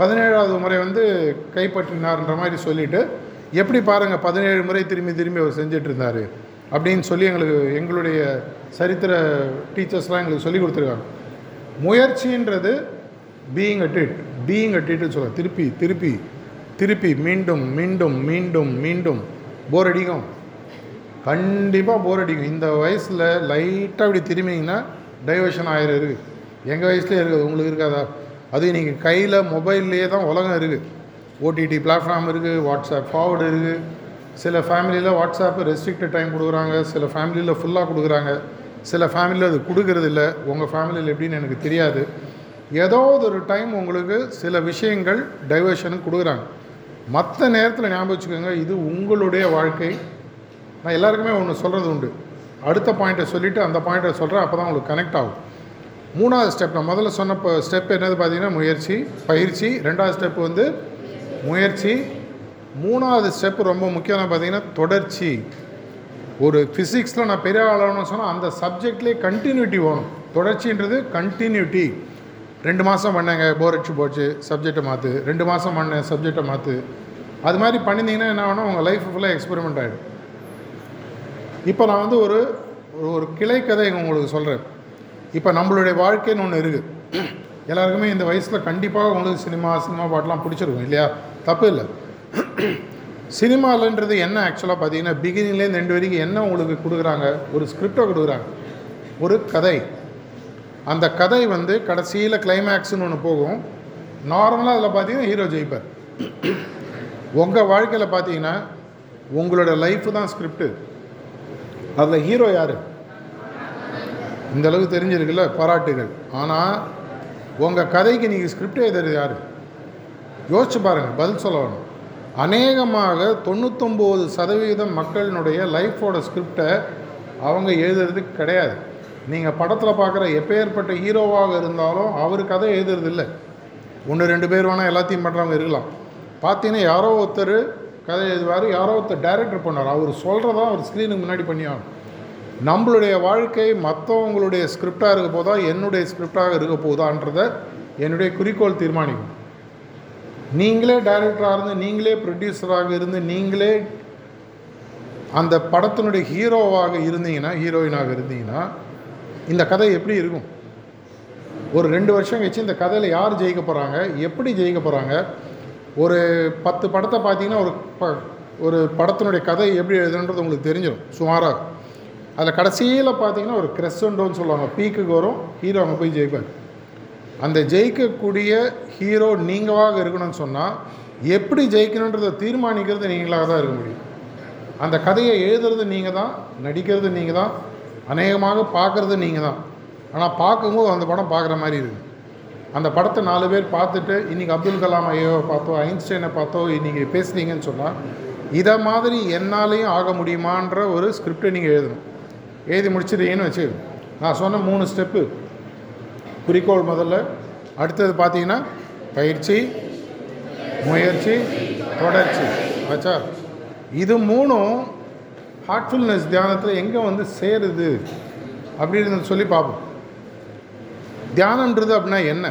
பதினேழாவது முறை வந்து கைப்பற்றினார்ன்ற மாதிரி சொல்லிவிட்டு எப்படி பாருங்கள் பதினேழு முறை திரும்பி திரும்பி அவர் செஞ்சுட்டு இருந்தார் அப்படின்னு சொல்லி எங்களுக்கு எங்களுடைய சரித்திர டீச்சர்ஸ்லாம் எங்களுக்கு சொல்லி கொடுத்துருக்காங்க. முயற்சின்றது being at it being at இட்னு சொல்ல திருப்பி திருப்பி திருப்பி மீண்டும் மீண்டும் மீண்டும் மீண்டும் போர் அடிக்கும். கண்டிப்பாக போர் அடிக்கும். இந்த வயசில் லைட்டாக இப்படி திரும்பிங்கன்னா டைவர்ஷன் ஆயிரம் இருக்குது எங்கள் வயசுலேயே இருக்குது உங்களுக்கு இருக்காதா? அது நீங்கள் கையில் மொபைல்லையே தான் உலகம் இருக்குது ஓடிடி பிளாட்ஃபார்ம் இருக்குது வாட்ஸ்அப் ஃபார்வர்டு இருக்குது சில ஃபேமிலியில் வாட்ஸ்அப்பு ரெஸ்ட்ரிக்டட் டைம் கொடுக்குறாங்க சில ஃபேமிலியில் ஃபுல்லாக கொடுக்குறாங்க. சில ஃபேமிலியில் அது கொடுக்கறது இல்லை உங்கள் ஃபேமிலியில் எப்படின்னு எனக்கு தெரியாது. ஏதாவது ஒரு டைம் உங்களுக்கு சில விஷயங்கள் டைவர்ஷனுக்கு கொடுக்குறாங்க. மற்ற நேரத்தில் ஞாபகம் வச்சுக்கோங்க இது உங்களுடைய வாழ்க்கை. நான் எல்லாருக்குமே ஒன்று சொல்கிறது உண்டு. அடுத்த பாயிண்ட்டை சொல்லிவிட்டு அந்த பாயிண்ட்டை சொல்கிறேன் அப்போ தான் உங்களுக்கு கனெக்ட் ஆகும். மூணாவது ஸ்டெப் நான் முதல்ல சொன்ன ஸ்டெப் என்னது பார்த்தீங்கன்னா முயற்சி பயிற்சி. ரெண்டாவது ஸ்டெப் வந்து முயற்சி. மூணாவது ஸ்டெப் ரொம்ப முக்கியமான பார்த்தீங்கன்னா தொடர்ச்சி. ஒரு ஃபிசிக்ஸில் நான் பெரிய ஆளாகணும்னு சொன்னால் அந்த சப்ஜெக்ட்லேயே கண்டினியூட்டி வேணும். தொடர்ச்சின்றது கண்டினியூட்டி ரெண்டு மாதம் பண்ணேங்க போர் அடிச்சு போச்சு சப்ஜெக்டை மாற்று ரெண்டு மாதம் பண்ணேன் சப்ஜெக்டை மாற்று அது மாதிரி பண்ணியிருந்தீங்கன்னா என்ன ஆகணும் உங்கள் லைஃப் ஃபுல்லாக எக்ஸ்பெரிமெண்ட் ஆகிடும் இப்போ நான் வந்து ஒரு ஒரு கிளை கதை உங்களுக்கு சொல்கிறேன் இப்போ நம்மளுடைய வாழ்க்கைன்னு ஒன்று இருக்குது எல்லாருக்குமே இந்த வயசில் கண்டிப்பாக உங்களுக்கு சினிமா சினிமா பாட்டெலாம் பிடிச்சிருக்கும் இல்லையா? தப்பு இல்லை. சினிமாலன்றது என்ன ஆக்சுவலாக பார்த்தீங்கன்னா பிகினிங்லேருந்து ரெண்டு வரைக்கும் என்ன உங்களுக்கு கொடுக்குறாங்க? ஒரு ஸ்கிரிப்டை கொடுக்குறாங்க. ஒரு கதை. அந்த கதை வந்து கடைசியில் கிளைமேக்ஸ்னு ஒன்று போகும். நார்மலாக அதில் பார்த்தீங்கன்னா ஹீரோ ஜெயிப்பார். உங்கள் வாழ்க்கையில் பார்த்தீங்கன்னா உங்களோட லைஃப் தான் ஸ்கிரிப்டு அதில் ஹீரோ யார்? இந்த அளவுக்கு தெரிஞ்சிருக்குல்ல பாராட்டுகள். ஆனால் உங்கள் கதைக்கு நீங்கள் ஸ்கிரிப்ட் எழுதுறது யார்? யோசிச்சு பாருங்கள் பதில் சொல்ல வேணும் அநேகமாக தொண்ணூத்தொம்பது சதவீதம் மக்களினுடைய லைஃபோட ஸ்கிரிப்டை அவங்க எழுதுறது கிடையாது. நீங்கள் படத்தில் பார்க்குற எப்பேற்பட்ட ஹீரோவாக இருந்தாலும் அவர் கதை எழுதுறதில்லை ஒன்று ரெண்டு பேர் வேணால் எல்லாத்தையும் பண்ணுறவங்க இருக்கலாம். பார்த்தீங்கன்னா யாரோ ஒருத்தர் கதை எழுதுவார் யாரோ ஒருத்தர் டைரக்டர் பண்ணார் அவர் சொல்கிறதா அவர் ஸ்க்ரீனுக்கு முன்னாடி பண்ணியாகும் நம்மளுடைய வாழ்க்கை மற்றவங்களுடைய ஸ்கிரிப்டாக இருக்க போதா என்னுடைய ஸ்கிரிப்டாக இருக்க போதான்றதை என்னுடைய குறிக்கோள் தீர்மானிக்கும். நீங்களே டைரக்டராக இருந்து நீங்களே ப்ரொடியூசராக இருந்து நீங்களே அந்த படத்தினுடைய ஹீரோவாக இருந்தீங்கன்னா ஹீரோயினாக இருந்தீங்கன்னா இந்த கதை எப்படி இருக்கும்? ஒரு ரெண்டு வருஷம் கழிச்சு இந்த கதையில் யார் ஜெயிக்க போகிறாங்க எப்படி ஜெயிக்க போகிறாங்க ஒரு பத்து படத்தை பார்த்தீங்கன்னா ஒரு ப ஒரு படத்தினுடைய கதை எப்படி எழுதுன்றது உங்களுக்கு தெரிஞ்சிடும் சுமாராக அதில் கடைசியில் பார்த்தீங்கன்னா ஒரு கிரெஸ்டோன்னு சொல்லுவாங்க. பீக்குக்கு வரும் ஹீரோ அங்கே போய் ஜெயிப்பார். அந்த ஜெயிக்கக்கூடிய ஹீரோ நீங்களாக இருக்கணும்னு சொன்னால் எப்படி ஜெயிக்கணுன்றதை தீர்மானிக்கிறது நீங்களாக தான் இருக்க முடியும். அந்த கதையை எழுதுறது நீங்கள் தான் நடிக்கிறது நீங்கள் தான் அநேகமாக பார்க்குறது நீங்கள் தான் ஆனால் பார்க்கும்போது அந்த படம் பார்க்குற மாதிரி இருக்குது அந்த படத்தை நாலு பேர் பார்த்துட்டு இன்றைக்கி அப்துல் கலாம் ஐயோ பார்த்தோ ஐன்ஸ்டைனை பார்த்தோ இன்றைக்கி பேசுனீங்கன்னு சொன்னால் இதை மாதிரி என்னாலையும் ஆக முடியுமான்ற ஒரு ஸ்கிரிப்டை நீங்கள் எழுதணும். எழுதி முடிச்சிட்டீங்கன்னு வச்சு நான் சொன்ன மூணு ஸ்டெப்பு குறிக்கோள் முதல்ல. அடுத்தது பார்த்தீங்கன்னா பயிற்சி முயற்சி தொடர்ச்சி. ஆச்சா? இது மூணும் ஹார்ட்ஃபுல்னஸ் தியானத்தில் எங்கே வந்து சேருது அப்படின்னு சொல்லி பார்ப்போம். தியானன்றது அப்படின்னா என்ன?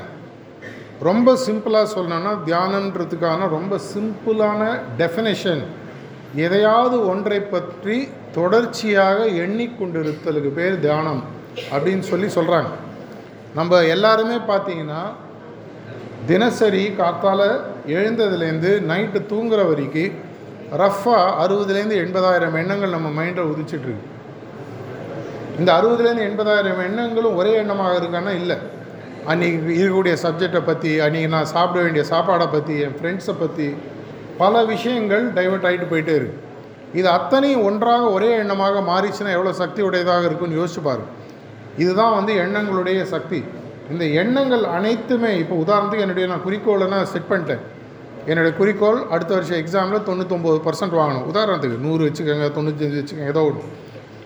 ரொம்ப சிம்பிளாக சொல்லணும்னா தியானன்றதுக்கான ரொம்ப சிம்பிளான டெஃபினேஷன் எதையாவது ஒன்றை பற்றி தொடர்ச்சியாக எண்ணிக்கொண்டிருத்தலுக்கு பேர் தியானம் அப்படின்னு சொல்லி சொல்கிறாங்க நம்ம எல்லாருமே பார்த்தீங்கன்னா தினசரி காத்தால் எழுந்ததுலேருந்து நைட்டு தூங்குற வரைக்கும் ரஃப்பாக அறுபதுலேருந்து எண்பதாயிரம் எண்ணங்கள் நம்ம மைண்டில் உதிச்சிட்ருக்கு. இந்த அறுபதுலேருந்து எண்பதாயிரம் எண்ணங்களும் ஒரே எண்ணமாக இருக்கான்னா இல்லை. அன்றைக்கி இருக்கக்கூடிய சப்ஜெக்டை பற்றி அன்றைக்கி நான் சாப்பிட வேண்டிய சாப்பாடை பற்றி என் ஃப்ரெண்ட்ஸை பற்றி பல விஷயங்கள் டைவர்ட் ஆகிட்டு போயிட்டே இருக்குது இது அத்தனையும் ஒன்றாக ஒரே எண்ணமாக மாறிச்சுன்னா எவ்வளோ சக்தி உடையதாக இருக்குன்னு யோசிச்சு பாரு. இதுதான் வந்து எண்ணங்களுடைய சக்தி. இந்த எண்ணங்கள் அனைத்துமே இப்போ உதாரணத்துக்கு என்னுடைய நான் குறிக்கோளை நான் செட் பண்ணிட்டேன். என்னுடைய குறிக்கோள் அடுத்த வருஷம் எக்ஸாமில் தொண்ணூத்தொம்பது பர்சன்ட் வாங்கணும். உதாரணத்துக்கு நூறு வச்சுக்கோங்க தொண்ணூத்தஞ்சு வச்சுக்கோங்க ஏதோ ஒன்று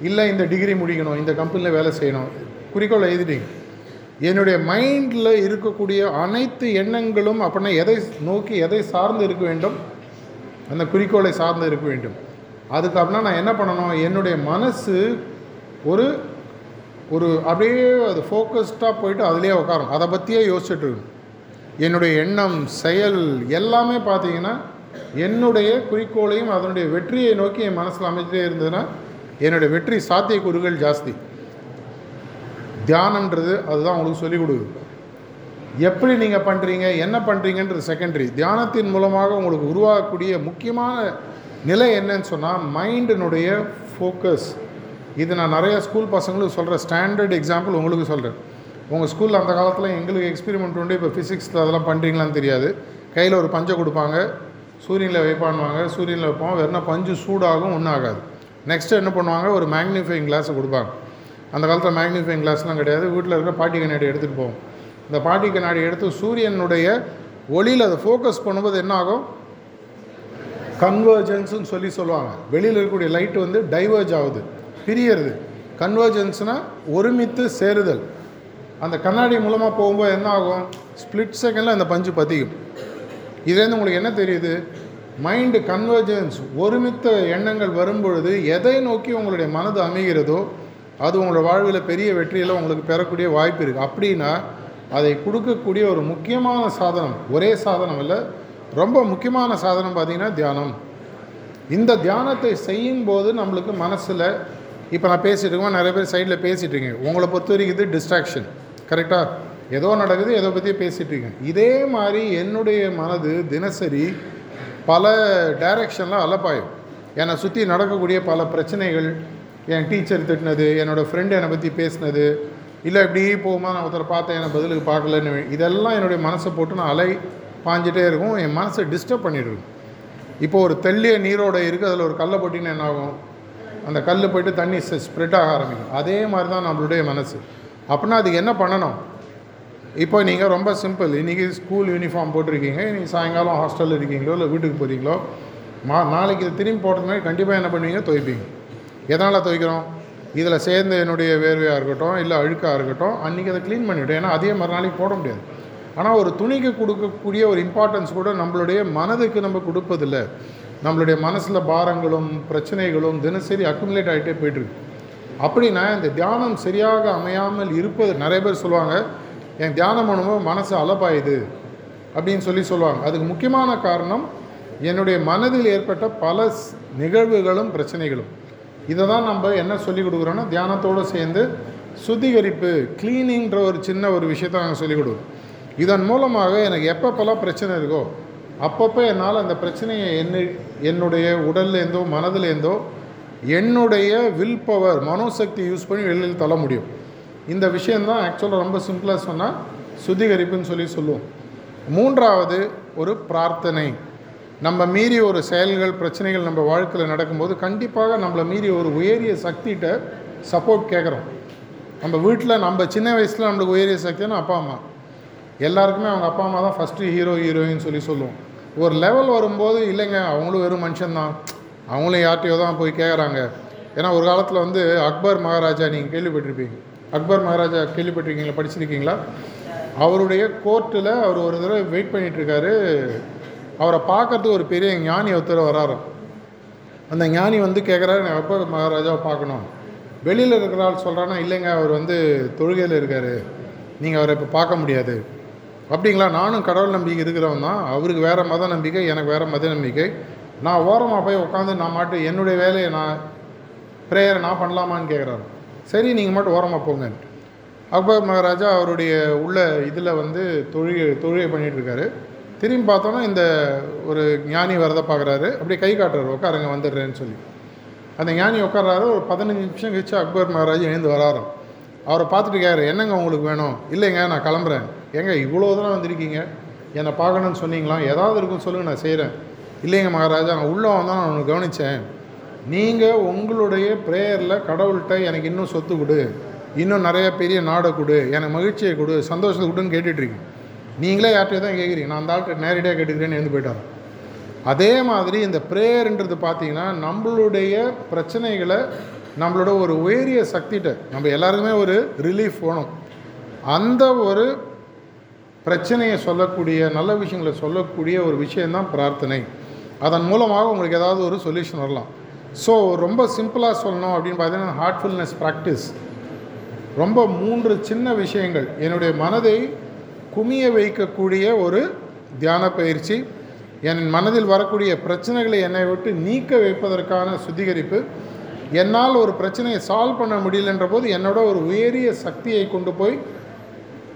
இல்லை இந்த டிகிரி முடிக்கணும் இந்த கம்பெனியில் வேலை செய்யணும். குறிக்கோள் எழுதிட்டீங்க. என்னுடைய மைண்டில் இருக்கக்கூடிய அனைத்து எண்ணங்களும் அப்படின்னா எதை நோக்கி எதை சார்ந்து இருக்க வேண்டும்? அந்த குறிக்கோளை சார்ந்து இருக்க வேண்டும். அதுக்கு அப்படின்னா நான் என்ன பண்ணணும்? என்னுடைய மனசு ஒரு ஒரு அப்படியே அது ஃபோக்கஸ்டாக போயிட்டு அதிலே உட்காரும் அதை பற்றியே யோசிச்சுட்டு இருக்கணும். என்னுடைய எண்ணம் செயல் எல்லாமே பார்த்தீங்கன்னா என்னுடைய குறிக்கோளையும் அதனுடைய வெற்றியை நோக்கி என் மனசில் அமைச்சிட்டே இருந்ததுன்னா என்னுடைய வெற்றி சாத்தியக்கூறுகள் ஜாஸ்தி. தியானன்றது அதுதான் உங்களுக்கு சொல்லிக் கொடுக்குது எப்படி நீங்கள் பண்ணுறீங்க என்ன பண்ணுறீங்கன்றது செகண்டரி தியானத்தின் மூலமாக உங்களுக்கு உருவாகக்கூடிய முக்கியமான நிலை என்னன்னு சொன்னால் மைண்டினுடைய ஃபோக்கஸ் இது நான் நிறைய ஸ்கூல் பசங்களுக்கு சொல்கிற ஸ்டாண்டர்ட் எக்ஸாம்பிள் உங்களுக்கு சொல்கிறேன் உங்கள் ஸ்கூலில் அந்த காலத்தில் எங்களுக்கு எக்ஸ்பெரிமெண்ட் உண்டு. இப்போ ஃபிசிக்ஸில் அதெல்லாம் பண்ணுறீங்களான்னு தெரியாது. கையில் ஒரு பஞ்சை கொடுப்பாங்க. சூரியனில் வைப்பான்வாங்க. சூரியனில் வைப்போம். வேறுனா பஞ்சு சூடாகும் ஒன்றும் ஆகாது. நெக்ஸ்ட்டு என்ன பண்ணுவாங்க? ஒரு மேக்னிஃபைங் கிளாஸை கொடுப்பாங்க. அந்த காலத்தில் மேக்னிஃபையிங் கிளாஸ்லாம் கிடையாது. வீட்டில் இருக்கிற பாட்டி கண்ணாடி எடுத்துகிட்டு போவோம். இந்த பாட்டி கண்ணாடி எடுத்து சூரியனுடைய ஒளியில் அதை ஃபோக்கஸ் பண்ணும்போது என்ன ஆகும்? கன்வர்ஜென்ஸ்னு சொல்லி சொல்லுவாங்க. வெளியில் இருக்கக்கூடிய லைட் வந்து டைவர்ஜ் ஆகுது. பிரியறது. கன்வர்ஜென்ஸ்னால் ஒருமித்து சேருதல். அந்த கண்ணாடி மூலமாக போகும்போது என்ன ஆகும்? ஸ்ப்ளிட் செகண்டில் அந்த பஞ்சு பதியும். இதுலேருந்து உங்களுக்கு என்ன தெரியுது? மைண்டு கன்வர்ஜன்ஸ் ஒருமித்த எண்ணங்கள் வரும்பொழுது எதை நோக்கி உங்களுடைய மனது அமைகிறதோ அது உங்களோட வாழ்வில் பெரிய வெற்றியில் உங்களுக்கு பெறக்கூடிய வாய்ப்பு இருக்குது அப்படின்னா அதை கொடுக்கக்கூடிய ஒரு முக்கியமான சாதனம் ஒரே சாதனம் இல்லை ரொம்ப முக்கியமான சாதனம் பார்த்திங்கன்னா தியானம். இந்த தியானத்தை செய்யும் போது நம்மளுக்கு மனசில் இப்போ நான் பேசிகிட்டு இருக்கோம் நிறைய பேர் சைடில் பேசிகிட்டு இருக்கேன் உங்களை பொறுத்த வரைக்கும் இது டிஸ்ட்ராக்ஷன் கரெக்டாக ஏதோ நடக்குது எதை பற்றியே பேசிகிட்டு இருக்கேன். இதே மாதிரி என்னுடைய மனது தினசரி பல டைரக்ஷனில் அலப்பாயும். என்னை சுற்றி நடக்கக்கூடிய பல பிரச்சனைகள் என் டீச்சர் திட்டினது என்னோடய ஃப்ரெண்டு என்னை பற்றி பேசினது இல்லை இப்படி போகுமா நான் ஒருத்தரை பார்த்தேன் என்னை பதிலுக்கு பார்க்கலன்னு இதெல்லாம் என்னுடைய மனசை போட்டு நான் அலை பாஞ்சிட்டே இருக்கும். என் மனசை டிஸ்டர்ப் பண்ணிட்டுருக்கும் இப்போ ஒரு தெள்ளிய நீரோட இருக்குது அதில் ஒரு கல்லை போட்டின்னு என்ன ஆகும் அந்த கல் போயிட்டு தண்ணி ஸ்ப்ரெட் ஆக ஆரம்பிக்கும். அதே மாதிரி தான் நம்மளுடைய மனசு. அப்படின்னா அதுக்கு என்ன பண்ணணும்? இப்போ நீங்கள் ரொம்ப சிம்பிள் இன்றைக்கி ஸ்கூல் யூனிஃபார்ம் போட்டிருக்கீங்க. இன்றைக்கி சாயங்காலம் ஹாஸ்டலில் இருக்கீங்களோ இல்லை வீட்டுக்கு போகிறீங்களோ மா நாளைக்கு இதை திரும்பி போடுறது மாதிரி கண்டிப்பாக என்ன பண்ணுவீங்க? துவைப்பீங்க. எதனால் துவைக்கிறோம்? இதில் சேர்ந்த என்னுடைய வேர்வையாக இருக்கட்டும் இல்லை அழுக்காக இருக்கட்டும் அன்றைக்கி அதை க்ளீன் பண்ணிவிட்டோம் ஏன்னா அதே மறுநாளைக்கு போட முடியாது. ஆனால் ஒரு துணிக்கு கொடுக்கக்கூடிய ஒரு இம்பார்ட்டன்ஸ் கூட நம்மளுடைய மனதுக்கு நம்ம கொடுப்பதில்லை. நம்மளுடைய மனசில் பாரங்களும் பிரச்சனைகளும் தினசரி அக்குமுலேட் ஆகிட்டே போயிட்டுருக்கு அப்படின்னா இந்த தியானம் சரியாக அமையாமல் இருப்பது நிறைய பேர் சொல்லுவாங்க என் தியானம் பண்ணும்போது மனசு அலப்பாயுது அப்படின்னு சொல்லி சொல்லுவாங்க. அதுக்கு முக்கியமான காரணம் என்னுடைய மனதில் ஏற்பட்ட பல நிகழ்வுகளும் பிரச்சனைகளும். இதை தான் நம்ம என்ன சொல்லிக் கொடுக்குறோன்னா தியானத்தோடு சேர்ந்து சுத்திகரிப்பு க்ளீனிங்கிற ஒரு சின்ன ஒரு விஷயத்தை நாங்கள் சொல்லிக் கொடுக்குறோம். இதன் மூலமாக எனக்கு எப்பப்பெல்லாம் பிரச்சனை இருக்கோ அப்பப்போ என்னால் அந்த பிரச்சனையை என்ன என்னுடைய உடல்லேருந்தோ மனதிலேருந்தோ என்னுடைய வில் பவர் மனோசக்தி யூஸ் பண்ணி வெளியில் தள்ள முடியும். இந்த விஷயந்தான் ஆக்சுவலாக ரொம்ப சிம்பிளாக சொன்னால் சுத்திகரிப்புன்னு சொல்லி சொல்லுவோம். மூன்றாவது ஒரு பிரார்த்தனை. நம்ம மீறி ஒரு செயல்கள் பிரச்சனைகள் நம்ம வாழ்க்கையில் நடக்கும்போது கண்டிப்பாக நம்மளை மீறி ஒரு உயரிய சக்திகிட்ட சப்போர்ட் கேட்குறோம். நம்ம வீட்டில் நம்ம சின்ன வயசில் நம்மளுக்கு உயரிய சக்தினா அப்பா அம்மா. எல்லாருக்குமே அவங்க அப்பா அம்மா தான் ஃபஸ்ட்டு ஹீரோ ஹீரோயின் சொல்லி சொல்லுவோம். ஒரு லெவல் வரும்போது இல்லைங்க அவங்களும் வெறும் மனுஷன்தான். அவங்களும் யார்கிட்டையோ தான் போய் கேட்குறாங்க ஏன்னா ஒரு காலத்தில் வந்து அக்பர் மகாராஜா நீங்கள் கேள்விப்பட்டிருப்பீங்க. அக்பர் மகாராஜா கேள்விப்பட்டிருக்கீங்களா? படிச்சிருக்கீங்களா? அவருடைய கோர்ட்டில் அவர் ஒரு தடவை வெயிட் பண்ணிகிட்ருக்காரு அவரை பார்க்கறதுக்கு ஒரு பெரிய ஞானி ஒருத்தர் வராராம். அந்த ஞானி வந்து கேட்குறாரு நான் அக்பர் மகாராஜாவை பார்க்கணும். வெளியில் இருக்கிற ஆள் சொல்கிறான்னா இல்லைங்க அவர் வந்து தொழுகையில் இருக்கார். நீங்கள் அவரை இப்போ பார்க்க முடியாது. அப்படிங்களா? நானும் கடவுள் நம்பிக்கை இருக்கிறவன் தான். அவருக்கு வேறு மத நம்பிக்கை எனக்கு வேறு மத நம்பிக்கை. நான் ஓரமாக போய் உட்காந்து நான் மாட்டு என்னுடைய வேலையை நான் ப்ரேயரை நான் பண்ணலாமான்னு கேட்குறாரு சரி நீங்கள் மட்டும் ஓரமாக போங்க. அக்பர் மகாராஜா அவருடைய உள்ள இதில் வந்து தொழில் தொழிலை பண்ணிகிட்ருக்காரு திரும்பி பார்த்தோன்னா இந்த ஒரு ஞானி வரதை பார்க்குறாரு அப்படியே கை காட்டுறாரு உட்காருங்க வந்துடுறேன்னு சொல்லி. அந்த ஞானி உட்கார்றாரு. ஒரு பதினஞ்சு நிமிஷம் கழிச்சு அக்பர் மகாராஜ் எழுந்து வராராம் அவரை பார்த்துட்டு கேட்குற என்னங்க உங்களுக்கு வேணும்? இல்லைங்க நான் கிளம்புறேன். ஏங்க இவ்வளோ தூரம் வந்திருக்கீங்க? என்னை பார்க்கணுன்னு சொன்னீங்களா? ஏதாவது இருக்குன்னு சொல்லுங்கள் நான் செய்கிறேன் இல்லைங்க மகாராஜா நான் உள்ளே வந்தால் நான் ஒன்று கவனித்தேன் நீங்கள் உங்களுடைய ப்ரேயரில் கடவுள்கிட்ட எனக்கு இன்னும் சொத்து கொடு. இன்னும் நிறைய பெரிய நாடை கொடு. எனக்கு மகிழ்ச்சியை கொடு. சந்தோஷத்தை கொடுன்னு கேட்டுட்ருக்கீங்க. நீங்களே யார்கிட்டயே தான் கேட்குறீங்க நான் அந்த ஆள்கிட்ட நேரடியாக கேட்டுக்கிறேன்னு எழுந்து போயிட்டார். அதே மாதிரி இந்த ப்ரேயர்ன்றது பார்த்தீங்கன்னா நம்மளுடைய பிரச்சனைகளை நம்மளோட ஒரு உயரிய சக்திகிட்ட நம்ம எல்லாருக்குமே ஒரு ரிலீஃப் போகணும் அந்த ஒரு பிரச்சனையை சொல்லக்கூடிய நல்ல விஷயங்களை சொல்லக்கூடிய ஒரு விஷயந்தான் பிரார்த்தனை. அதன் மூலமாக உங்களுக்கு ஏதாவது ஒரு சொல்யூஷன் வரலாம். ஸோ ரொம்ப சிம்பிளாக சொல்லணும் அப்படின்னு பார்த்தீங்கன்னா ஹார்ட்ஃபுல்னஸ் ப்ராக்டிஸ் ரொம்ப மூன்று சின்ன விஷயங்கள். என்னுடைய மனதை குமிய வைக்கக்கூடிய ஒரு தியான பயிற்சி என் மனதில் வரக்கூடிய பிரச்சனைகளை என்னை விட்டு நீக்க வைப்பதற்கான சுத்திகரிப்பு என்னால் ஒரு பிரச்சனையை சால்வ் பண்ண முடியலன்ற போது என்னோட ஒரு உயரிய சக்தியை கொண்டு போய்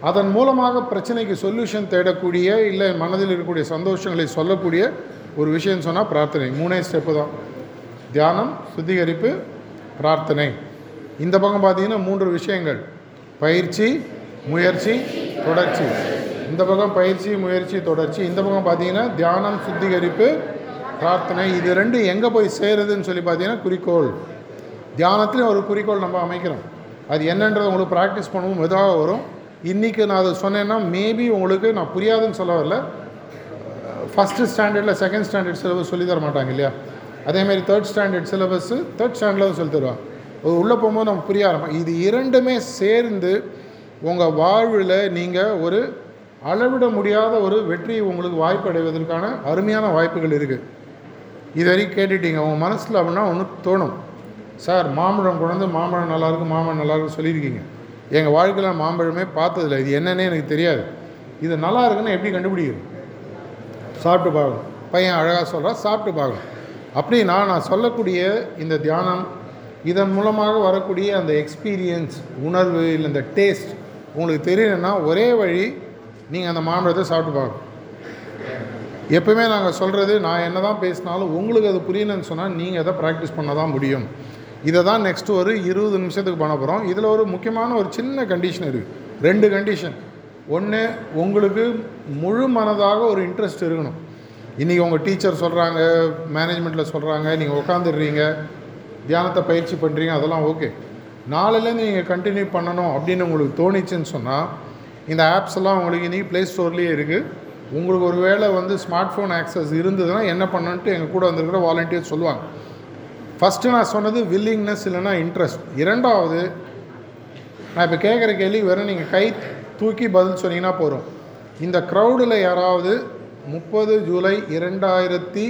அதன் மூலமாக பிரச்சனைக்கு சொல்யூஷன் தேடக்கூடிய இல்லை மனதில் இருக்கக்கூடிய சந்தோஷங்களை சொல்லக்கூடிய ஒரு விஷயம் சொன்னால் பிரார்த்தனை. மூணே ஸ்டெப்பு தான். தியானம் சுத்திகரிப்பு பிரார்த்தனை. இந்த பக்கம் பார்த்தீங்கன்னா மூன்று விஷயங்கள். பயிற்சி முயற்சி தொடர்ச்சி. இந்த பக்கம் பயிற்சி முயற்சி தொடர்ச்சி. இந்த பக்கம் பார்த்தீங்கன்னா தியானம் சுத்திகரிப்பு பிரார்த்தனை. இது ரெண்டு எங்கே போய் சேருதுன்னு சொல்லி பார்த்தீங்கன்னா குறிக்கோள். தியானத்துலேயும் ஒரு குறிக்கோள் நம்ம அமைக்கிறோம். அது என்னன்றதை உங்களுக்கு ப்ராக்டிஸ் பண்ணுவோம். மெதுவாக வரும்? இன்றைக்கி நான் அதை சொன்னேன்னா மேபி உங்களுக்கு நான் புரியாதுன்னு சொல்ல வரல. ஃபஸ்ட்டு ஸ்டாண்டர்டில் செகண்ட் ஸ்டாண்டர்ட் சிலபஸ் சொல்லி தர மாட்டாங்க இல்லையா? அதேமாதிரி தேர்ட் ஸ்டாண்டர்ட் சிலபஸ்ஸு தேர்ட் ஸ்டாண்டர்டில் சொல்லி தருவாங்க. அது உள்ளே போகும்போது நம்ம புரிய ஆரம்பம் இது இரண்டுமே சேர்ந்து உங்கள் வாழ்வில் நீங்கள் ஒரு அளவிட முடியாத ஒரு வெற்றி உங்களுக்கு வாய்ப்பு அடைவதற்கான அருமையான வாய்ப்புகள் இருக்குது இது வரைக்கும் கேட்டுட்டீங்க. உங்கள் மனசில் அப்படின்னா ஒன்று தோணும். சார் மாம்பழம் கொண்டு மாம்பழம் நல்லாயிருக்கு மாம்பழம் நல்லாயிருக்கு சொல்லியிருக்கீங்க. எங்கள் வாழ்க்கையில் மாம்பழமே பார்த்ததில்ல. இது என்னன்னே எனக்கு தெரியாது. இது நல்லா இருக்குன்னு எப்படி கண்டுபிடிக்கிறது? சாப்பிட்டு பார்க்கணும் பையன் அழகாக சொல்கிறான் சாப்பிட்டு பார்க்கணும் அப்படின்னா நான் சொல்லக்கூடிய இந்த தியானம் இதன் மூலமாக வரக்கூடிய அந்த எக்ஸ்பீரியன்ஸ் உணர்வு இல்லை இந்த டேஸ்ட் உங்களுக்கு தெரியலன்னா ஒரே வழி நீங்கள் அந்த மாம்பழத்தை சாப்பிட்டு பார்க்கணும் எப்பவுமே நாங்கள் சொல்கிறது நான் என்ன தான் பேசினாலும் உங்களுக்கு அது புரியணும்னு சொன்னால் நீங்கள் அதை ப்ராக்டிஸ் பண்ண தான் முடியும். இதை தான் நெக்ஸ்ட் ஒரு இருபது நிமிஷத்துக்கு பண்ண போகிறோம் இதில் ஒரு முக்கியமான ஒரு சின்ன கண்டிஷன் இருக்குது ரெண்டு கண்டிஷன் ஒன்று உங்களுக்கு முழு மனதாக ஒரு இன்ட்ரெஸ்ட் இருக்கணும். இன்றைக்கி உங்கள் டீச்சர் சொல்கிறாங்க மேனேஜ்மெண்ட்டில் சொல்கிறாங்க நீங்கள் உட்காந்துடுறீங்க தியானத்தை பயிற்சி பண்ணுறீங்க அதெல்லாம் ஓகே நாளையிலேருந்து நீங்கள் கண்டினியூ பண்ணணும் அப்படின்னு உங்களுக்கு தோணிச்சுன்னு சொன்னால் இந்த ஆப்ஸ் எல்லாம் உங்களுக்கு இன்றைக்கி ப்ளே ஸ்டோர்லேயே இருக்குது உங்களுக்கு ஒரு வேளை வந்து ஸ்மார்ட் ஃபோன் ஆக்சஸ் இருந்ததுன்னா என்ன பண்ணணுன்ட்டு எங்கள் கூட வந்திருக்கிற வாலண்டியர் சொல்லுவாங்க. ஃபஸ்ட்டு நான் சொன்னது வில்லிங்னஸ் இல்லைன்னா இன்ட்ரெஸ்ட் இரண்டாவது நான் இப்போ கேட்குற கேள்வி வெறும் நீங்கள் கை தூக்கி பதில் சொன்னீங்கன்னா போகிறோம் இந்த க்ரௌடில் யாராவது முப்பது ஜூலை இரண்டாயிரத்தி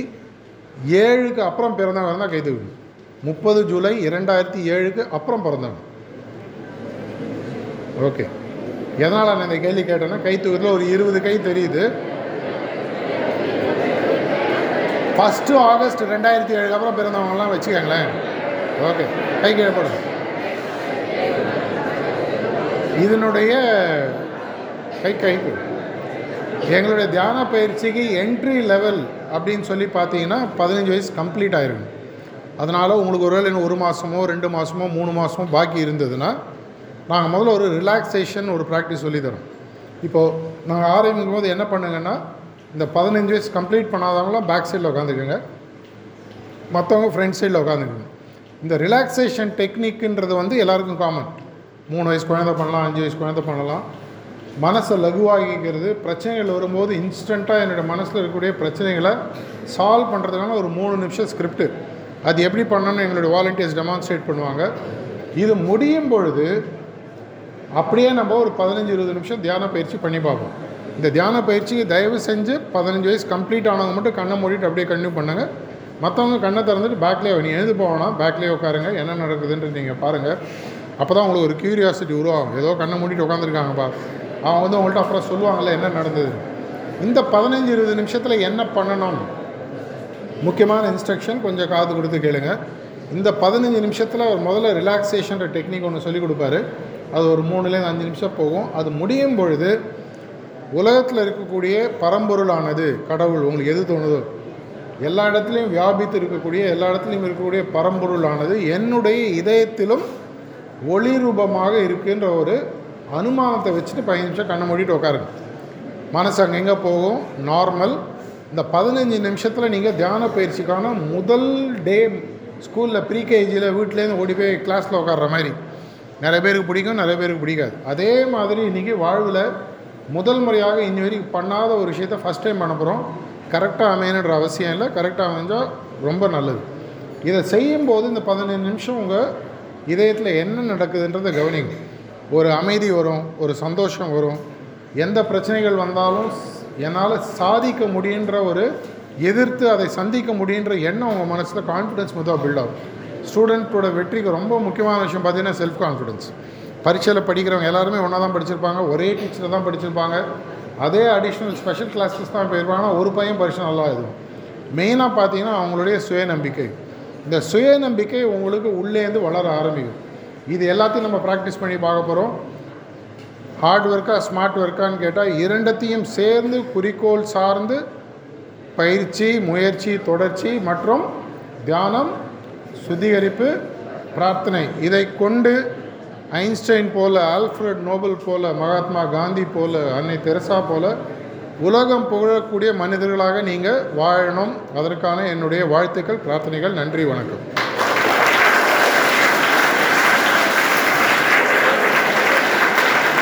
ஏழுக்கு அப்புறம் பிறந்தவங்க இருந்தால் கை முப்பது ஜூலை இரண்டாயிரத்தி ஏழுக்கு அப்புறம் பிறந்தவங்க. ஓகே. எதனால் நான் இந்த கேள்வி கேட்டேன்னா கை தூக்கத்தில் ஒரு இருபது கை தெரியுது. ஃபஸ்ட்டு ஆகஸ்ட் ரெண்டாயிரத்தி ஏழுக்கு அப்புறம் பிறந்தவங்கலாம் வச்சுக்கோங்களேன். ஓகே. கை கீழப்படும் இதனுடைய கை கைக்கு எங்களுடைய தியான பயிற்சிக்கு என்ட்ரி லெவல் அப்படின்னு சொல்லி பார்த்தீங்கன்னா பதினஞ்சு வயசு கம்ப்ளீட் ஆயிருக்கும் அதனால் உங்களுக்கு ஒருவேளை இன்னும் ஒரு மாதமோ ரெண்டு மாதமோ மூணு மாதமோ பாக்கி இருந்ததுன்னா நாங்கள் முதல்ல ஒரு ரிலாக்ஸேஷன் ஒரு ப்ராக்டிஸ் சொல்லித்தரோம் இப்போது நாங்கள் ஆரம்பிக்கும் போது என்ன பண்ணுங்கன்னா இந்த பதினஞ்சு வயசு கம்ப்ளீட் பண்ணாதவங்களாம் பேக் சைடில் உட்காந்துக்குங்க மற்றவங்க ஃப்ரண்ட் சைடில் உட்காந்துக்குங்க இந்த ரிலாக்ஸேஷன் டெக்னிக்குன்றது வந்து எல்லாருக்கும் காமன் மூணு வயசு குழந்தை பண்ணலாம் அஞ்சு வயசு குழந்தை பண்ணலாம். மனசை லகுவாகிக்கிறது பிரச்சனைகள் வரும்போது இன்ஸ்டண்ட்டாக என்னோடய மனசில் இருக்கக்கூடிய பிரச்சனைகளை சால்வ் பண்ணுறதுக்கான ஒரு மூணு நிமிஷம் ஸ்கிரிப்ட் அது எப்படி பண்ணணும்னு எங்களுடைய வாலண்டியர்ஸ் டெமான்ஸ்ட்ரேட் பண்ணுவாங்க. இது முடியும் பொழுது அப்படியே நம்ம ஒரு பதினஞ்சு இருபது நிமிஷம் தியான பயிற்சி பண்ணி பார்ப்போம். இந்த தியான பயிற்சிக்கு தயவு செஞ்சு பதினஞ்சு வயசு கம்ப்ளீட் ஆனவங்க மட்டும் கண்ணை மூடிட்டு அப்படியே கண்டினியூ பண்ணுங்கள் மற்றவங்க கண்ணை திறந்துட்டு பேக்லேயே நீ எழுந்து போவேனா பேக்லேயே உட்காருங்க. என்ன நடக்குதுன்றது நீங்கள் பாருங்கள் அப்போ தான் உங்களுக்கு ஒரு க்யூரியாசிட்டி உருவாகும். ஏதோ கண்ணை மூடிட்டு உட்காந்துருக்காங்கப்பா அவங்க வந்து உங்கள்கிட்ட அப்புறம் சொல்லுவாங்கள்ல என்ன நடந்தது? இந்த பதினஞ்சு இருபது நிமிஷத்தில் என்ன பண்ணணும்? முக்கியமான இன்ஸ்ட்ரக்ஷன் கொஞ்சம் காது கொடுத்து கேளுங்க. இந்த பதினஞ்சு நிமிஷத்தில் அவர் முதல்ல ரிலாக்ஸேஷன்ற டெக்னிக் ஒன்று சொல்லிக் கொடுப்பாரு. அது ஒரு மூணுலேருந்து அஞ்சு நிமிஷம் போகும். அது முடியும் பொழுது உலகத்தில் இருக்கக்கூடிய பரம்பொருளானது கடவுள் உங்களுக்கு எது தோணுதோ எல்லா இடத்துலையும் வியாபித்து இருக்கக்கூடிய எல்லா இடத்துலையும் இருக்கக்கூடிய பரம்பொருளானது என்னுடைய இதயத்திலும் ஒளி ரூபமாக இருக்குன்ற ஒரு அனுமானத்தை வச்சுட்டு பதினஞ்சு நிமிஷம் கண்ணை மூடிட்டு உட்காருங்க. மனசு அங்கெங்கே போகும்? நார்மல் இந்த பதினஞ்சு நிமிஷத்தில் நீங்கள் தியான பயிற்சிக்கான முதல் டே ஸ்கூலில் ப்ரீகேஜியில் வீட்டிலேருந்து ஓடி போய் கிளாஸில் உட்கார்ற மாதிரி. நிறைய பேருக்கு பிடிக்கும் நிறைய பேருக்கு பிடிக்காது. அதே மாதிரி இன்றைக்கி வாழ்வில் முதல் முறையாக இன்னி வரைக்கும் பண்ணாத ஒரு விஷயத்த ஃபஸ்ட் டைம் பண்ண போகிறோம் கரெக்டாக அமையணுன்ற அவசியம் இல்லை. கரெக்டாக அமைஞ்சால் ரொம்ப நல்லது. இதை செய்யும்போது இந்த பதினஞ்சு நிமிஷம் உங்கள் இதயத்தில் என்ன நடக்குதுன்றதை கவனிங்க. ஒரு அமைதி வரும் ஒரு சந்தோஷம் வரும். எந்த பிரச்சனைகள் வந்தாலும் என்னால் சாதிக்க முடியுன்ற ஒரு எதிர்த்து அதை சந்திக்க முடியுன்ற எண்ணம் உங்கள் மனசில் கான்ஃபிடென்ஸ் முதல் பில்ட் ஆகும். ஸ்டூடெண்ட்டோட வெற்றிக்கு ரொம்ப முக்கியமான விஷயம் பார்த்தீங்கன்னா செல்ஃப் கான்ஃபிடென்ஸ் பரீட்சையில் படிக்கிறவங்க எல்லாருமே ஒன்றா தான் படிச்சிருப்பாங்க ஒரே டீச்சர் தான் படிச்சிருப்பாங்க. அதே அடிஷ்னல் ஸ்பெஷல் கிளாஸஸ் தான் போயிருப்பாங்க ஒரு பையன் பரிசு நல்லா எழுதும் மெயினாக பார்த்தீங்கன்னா அவங்களுடைய சுயநம்பிக்கை. இந்த சுயநம்பிக்கை உங்களுக்கு உள்ளேருந்து வளர ஆரம்பிக்கும். இது எல்லாத்தையும் நம்ம ப்ராக்டிஸ் பண்ணி பார்க்க போகிறோம் ஹார்ட் ஒர்க்கா ஸ்மார்ட் ஒர்க்கான்னு கேட்டால் இரண்டத்தையும் சேர்ந்து குறிக்கோள் சார்ந்து பயிற்சி முயற்சி தொடர்ச்சி மற்றும் தியானம் சுத்திகரிப்பு பிரார்த்தனை. இதை கொண்டு ஐன்ஸ்டைன் போல ஆல்ஃப்ரட் நோபல் போல மகாத்மா காந்தி போல அன்னை தெரசா போல உலகம் புகழக்கூடிய மனிதர்களாக நீங்கள் வாழணும். அதற்கான என்னுடைய வாழ்த்துக்கள் பிரார்த்தனைகள் நன்றி வணக்கம்.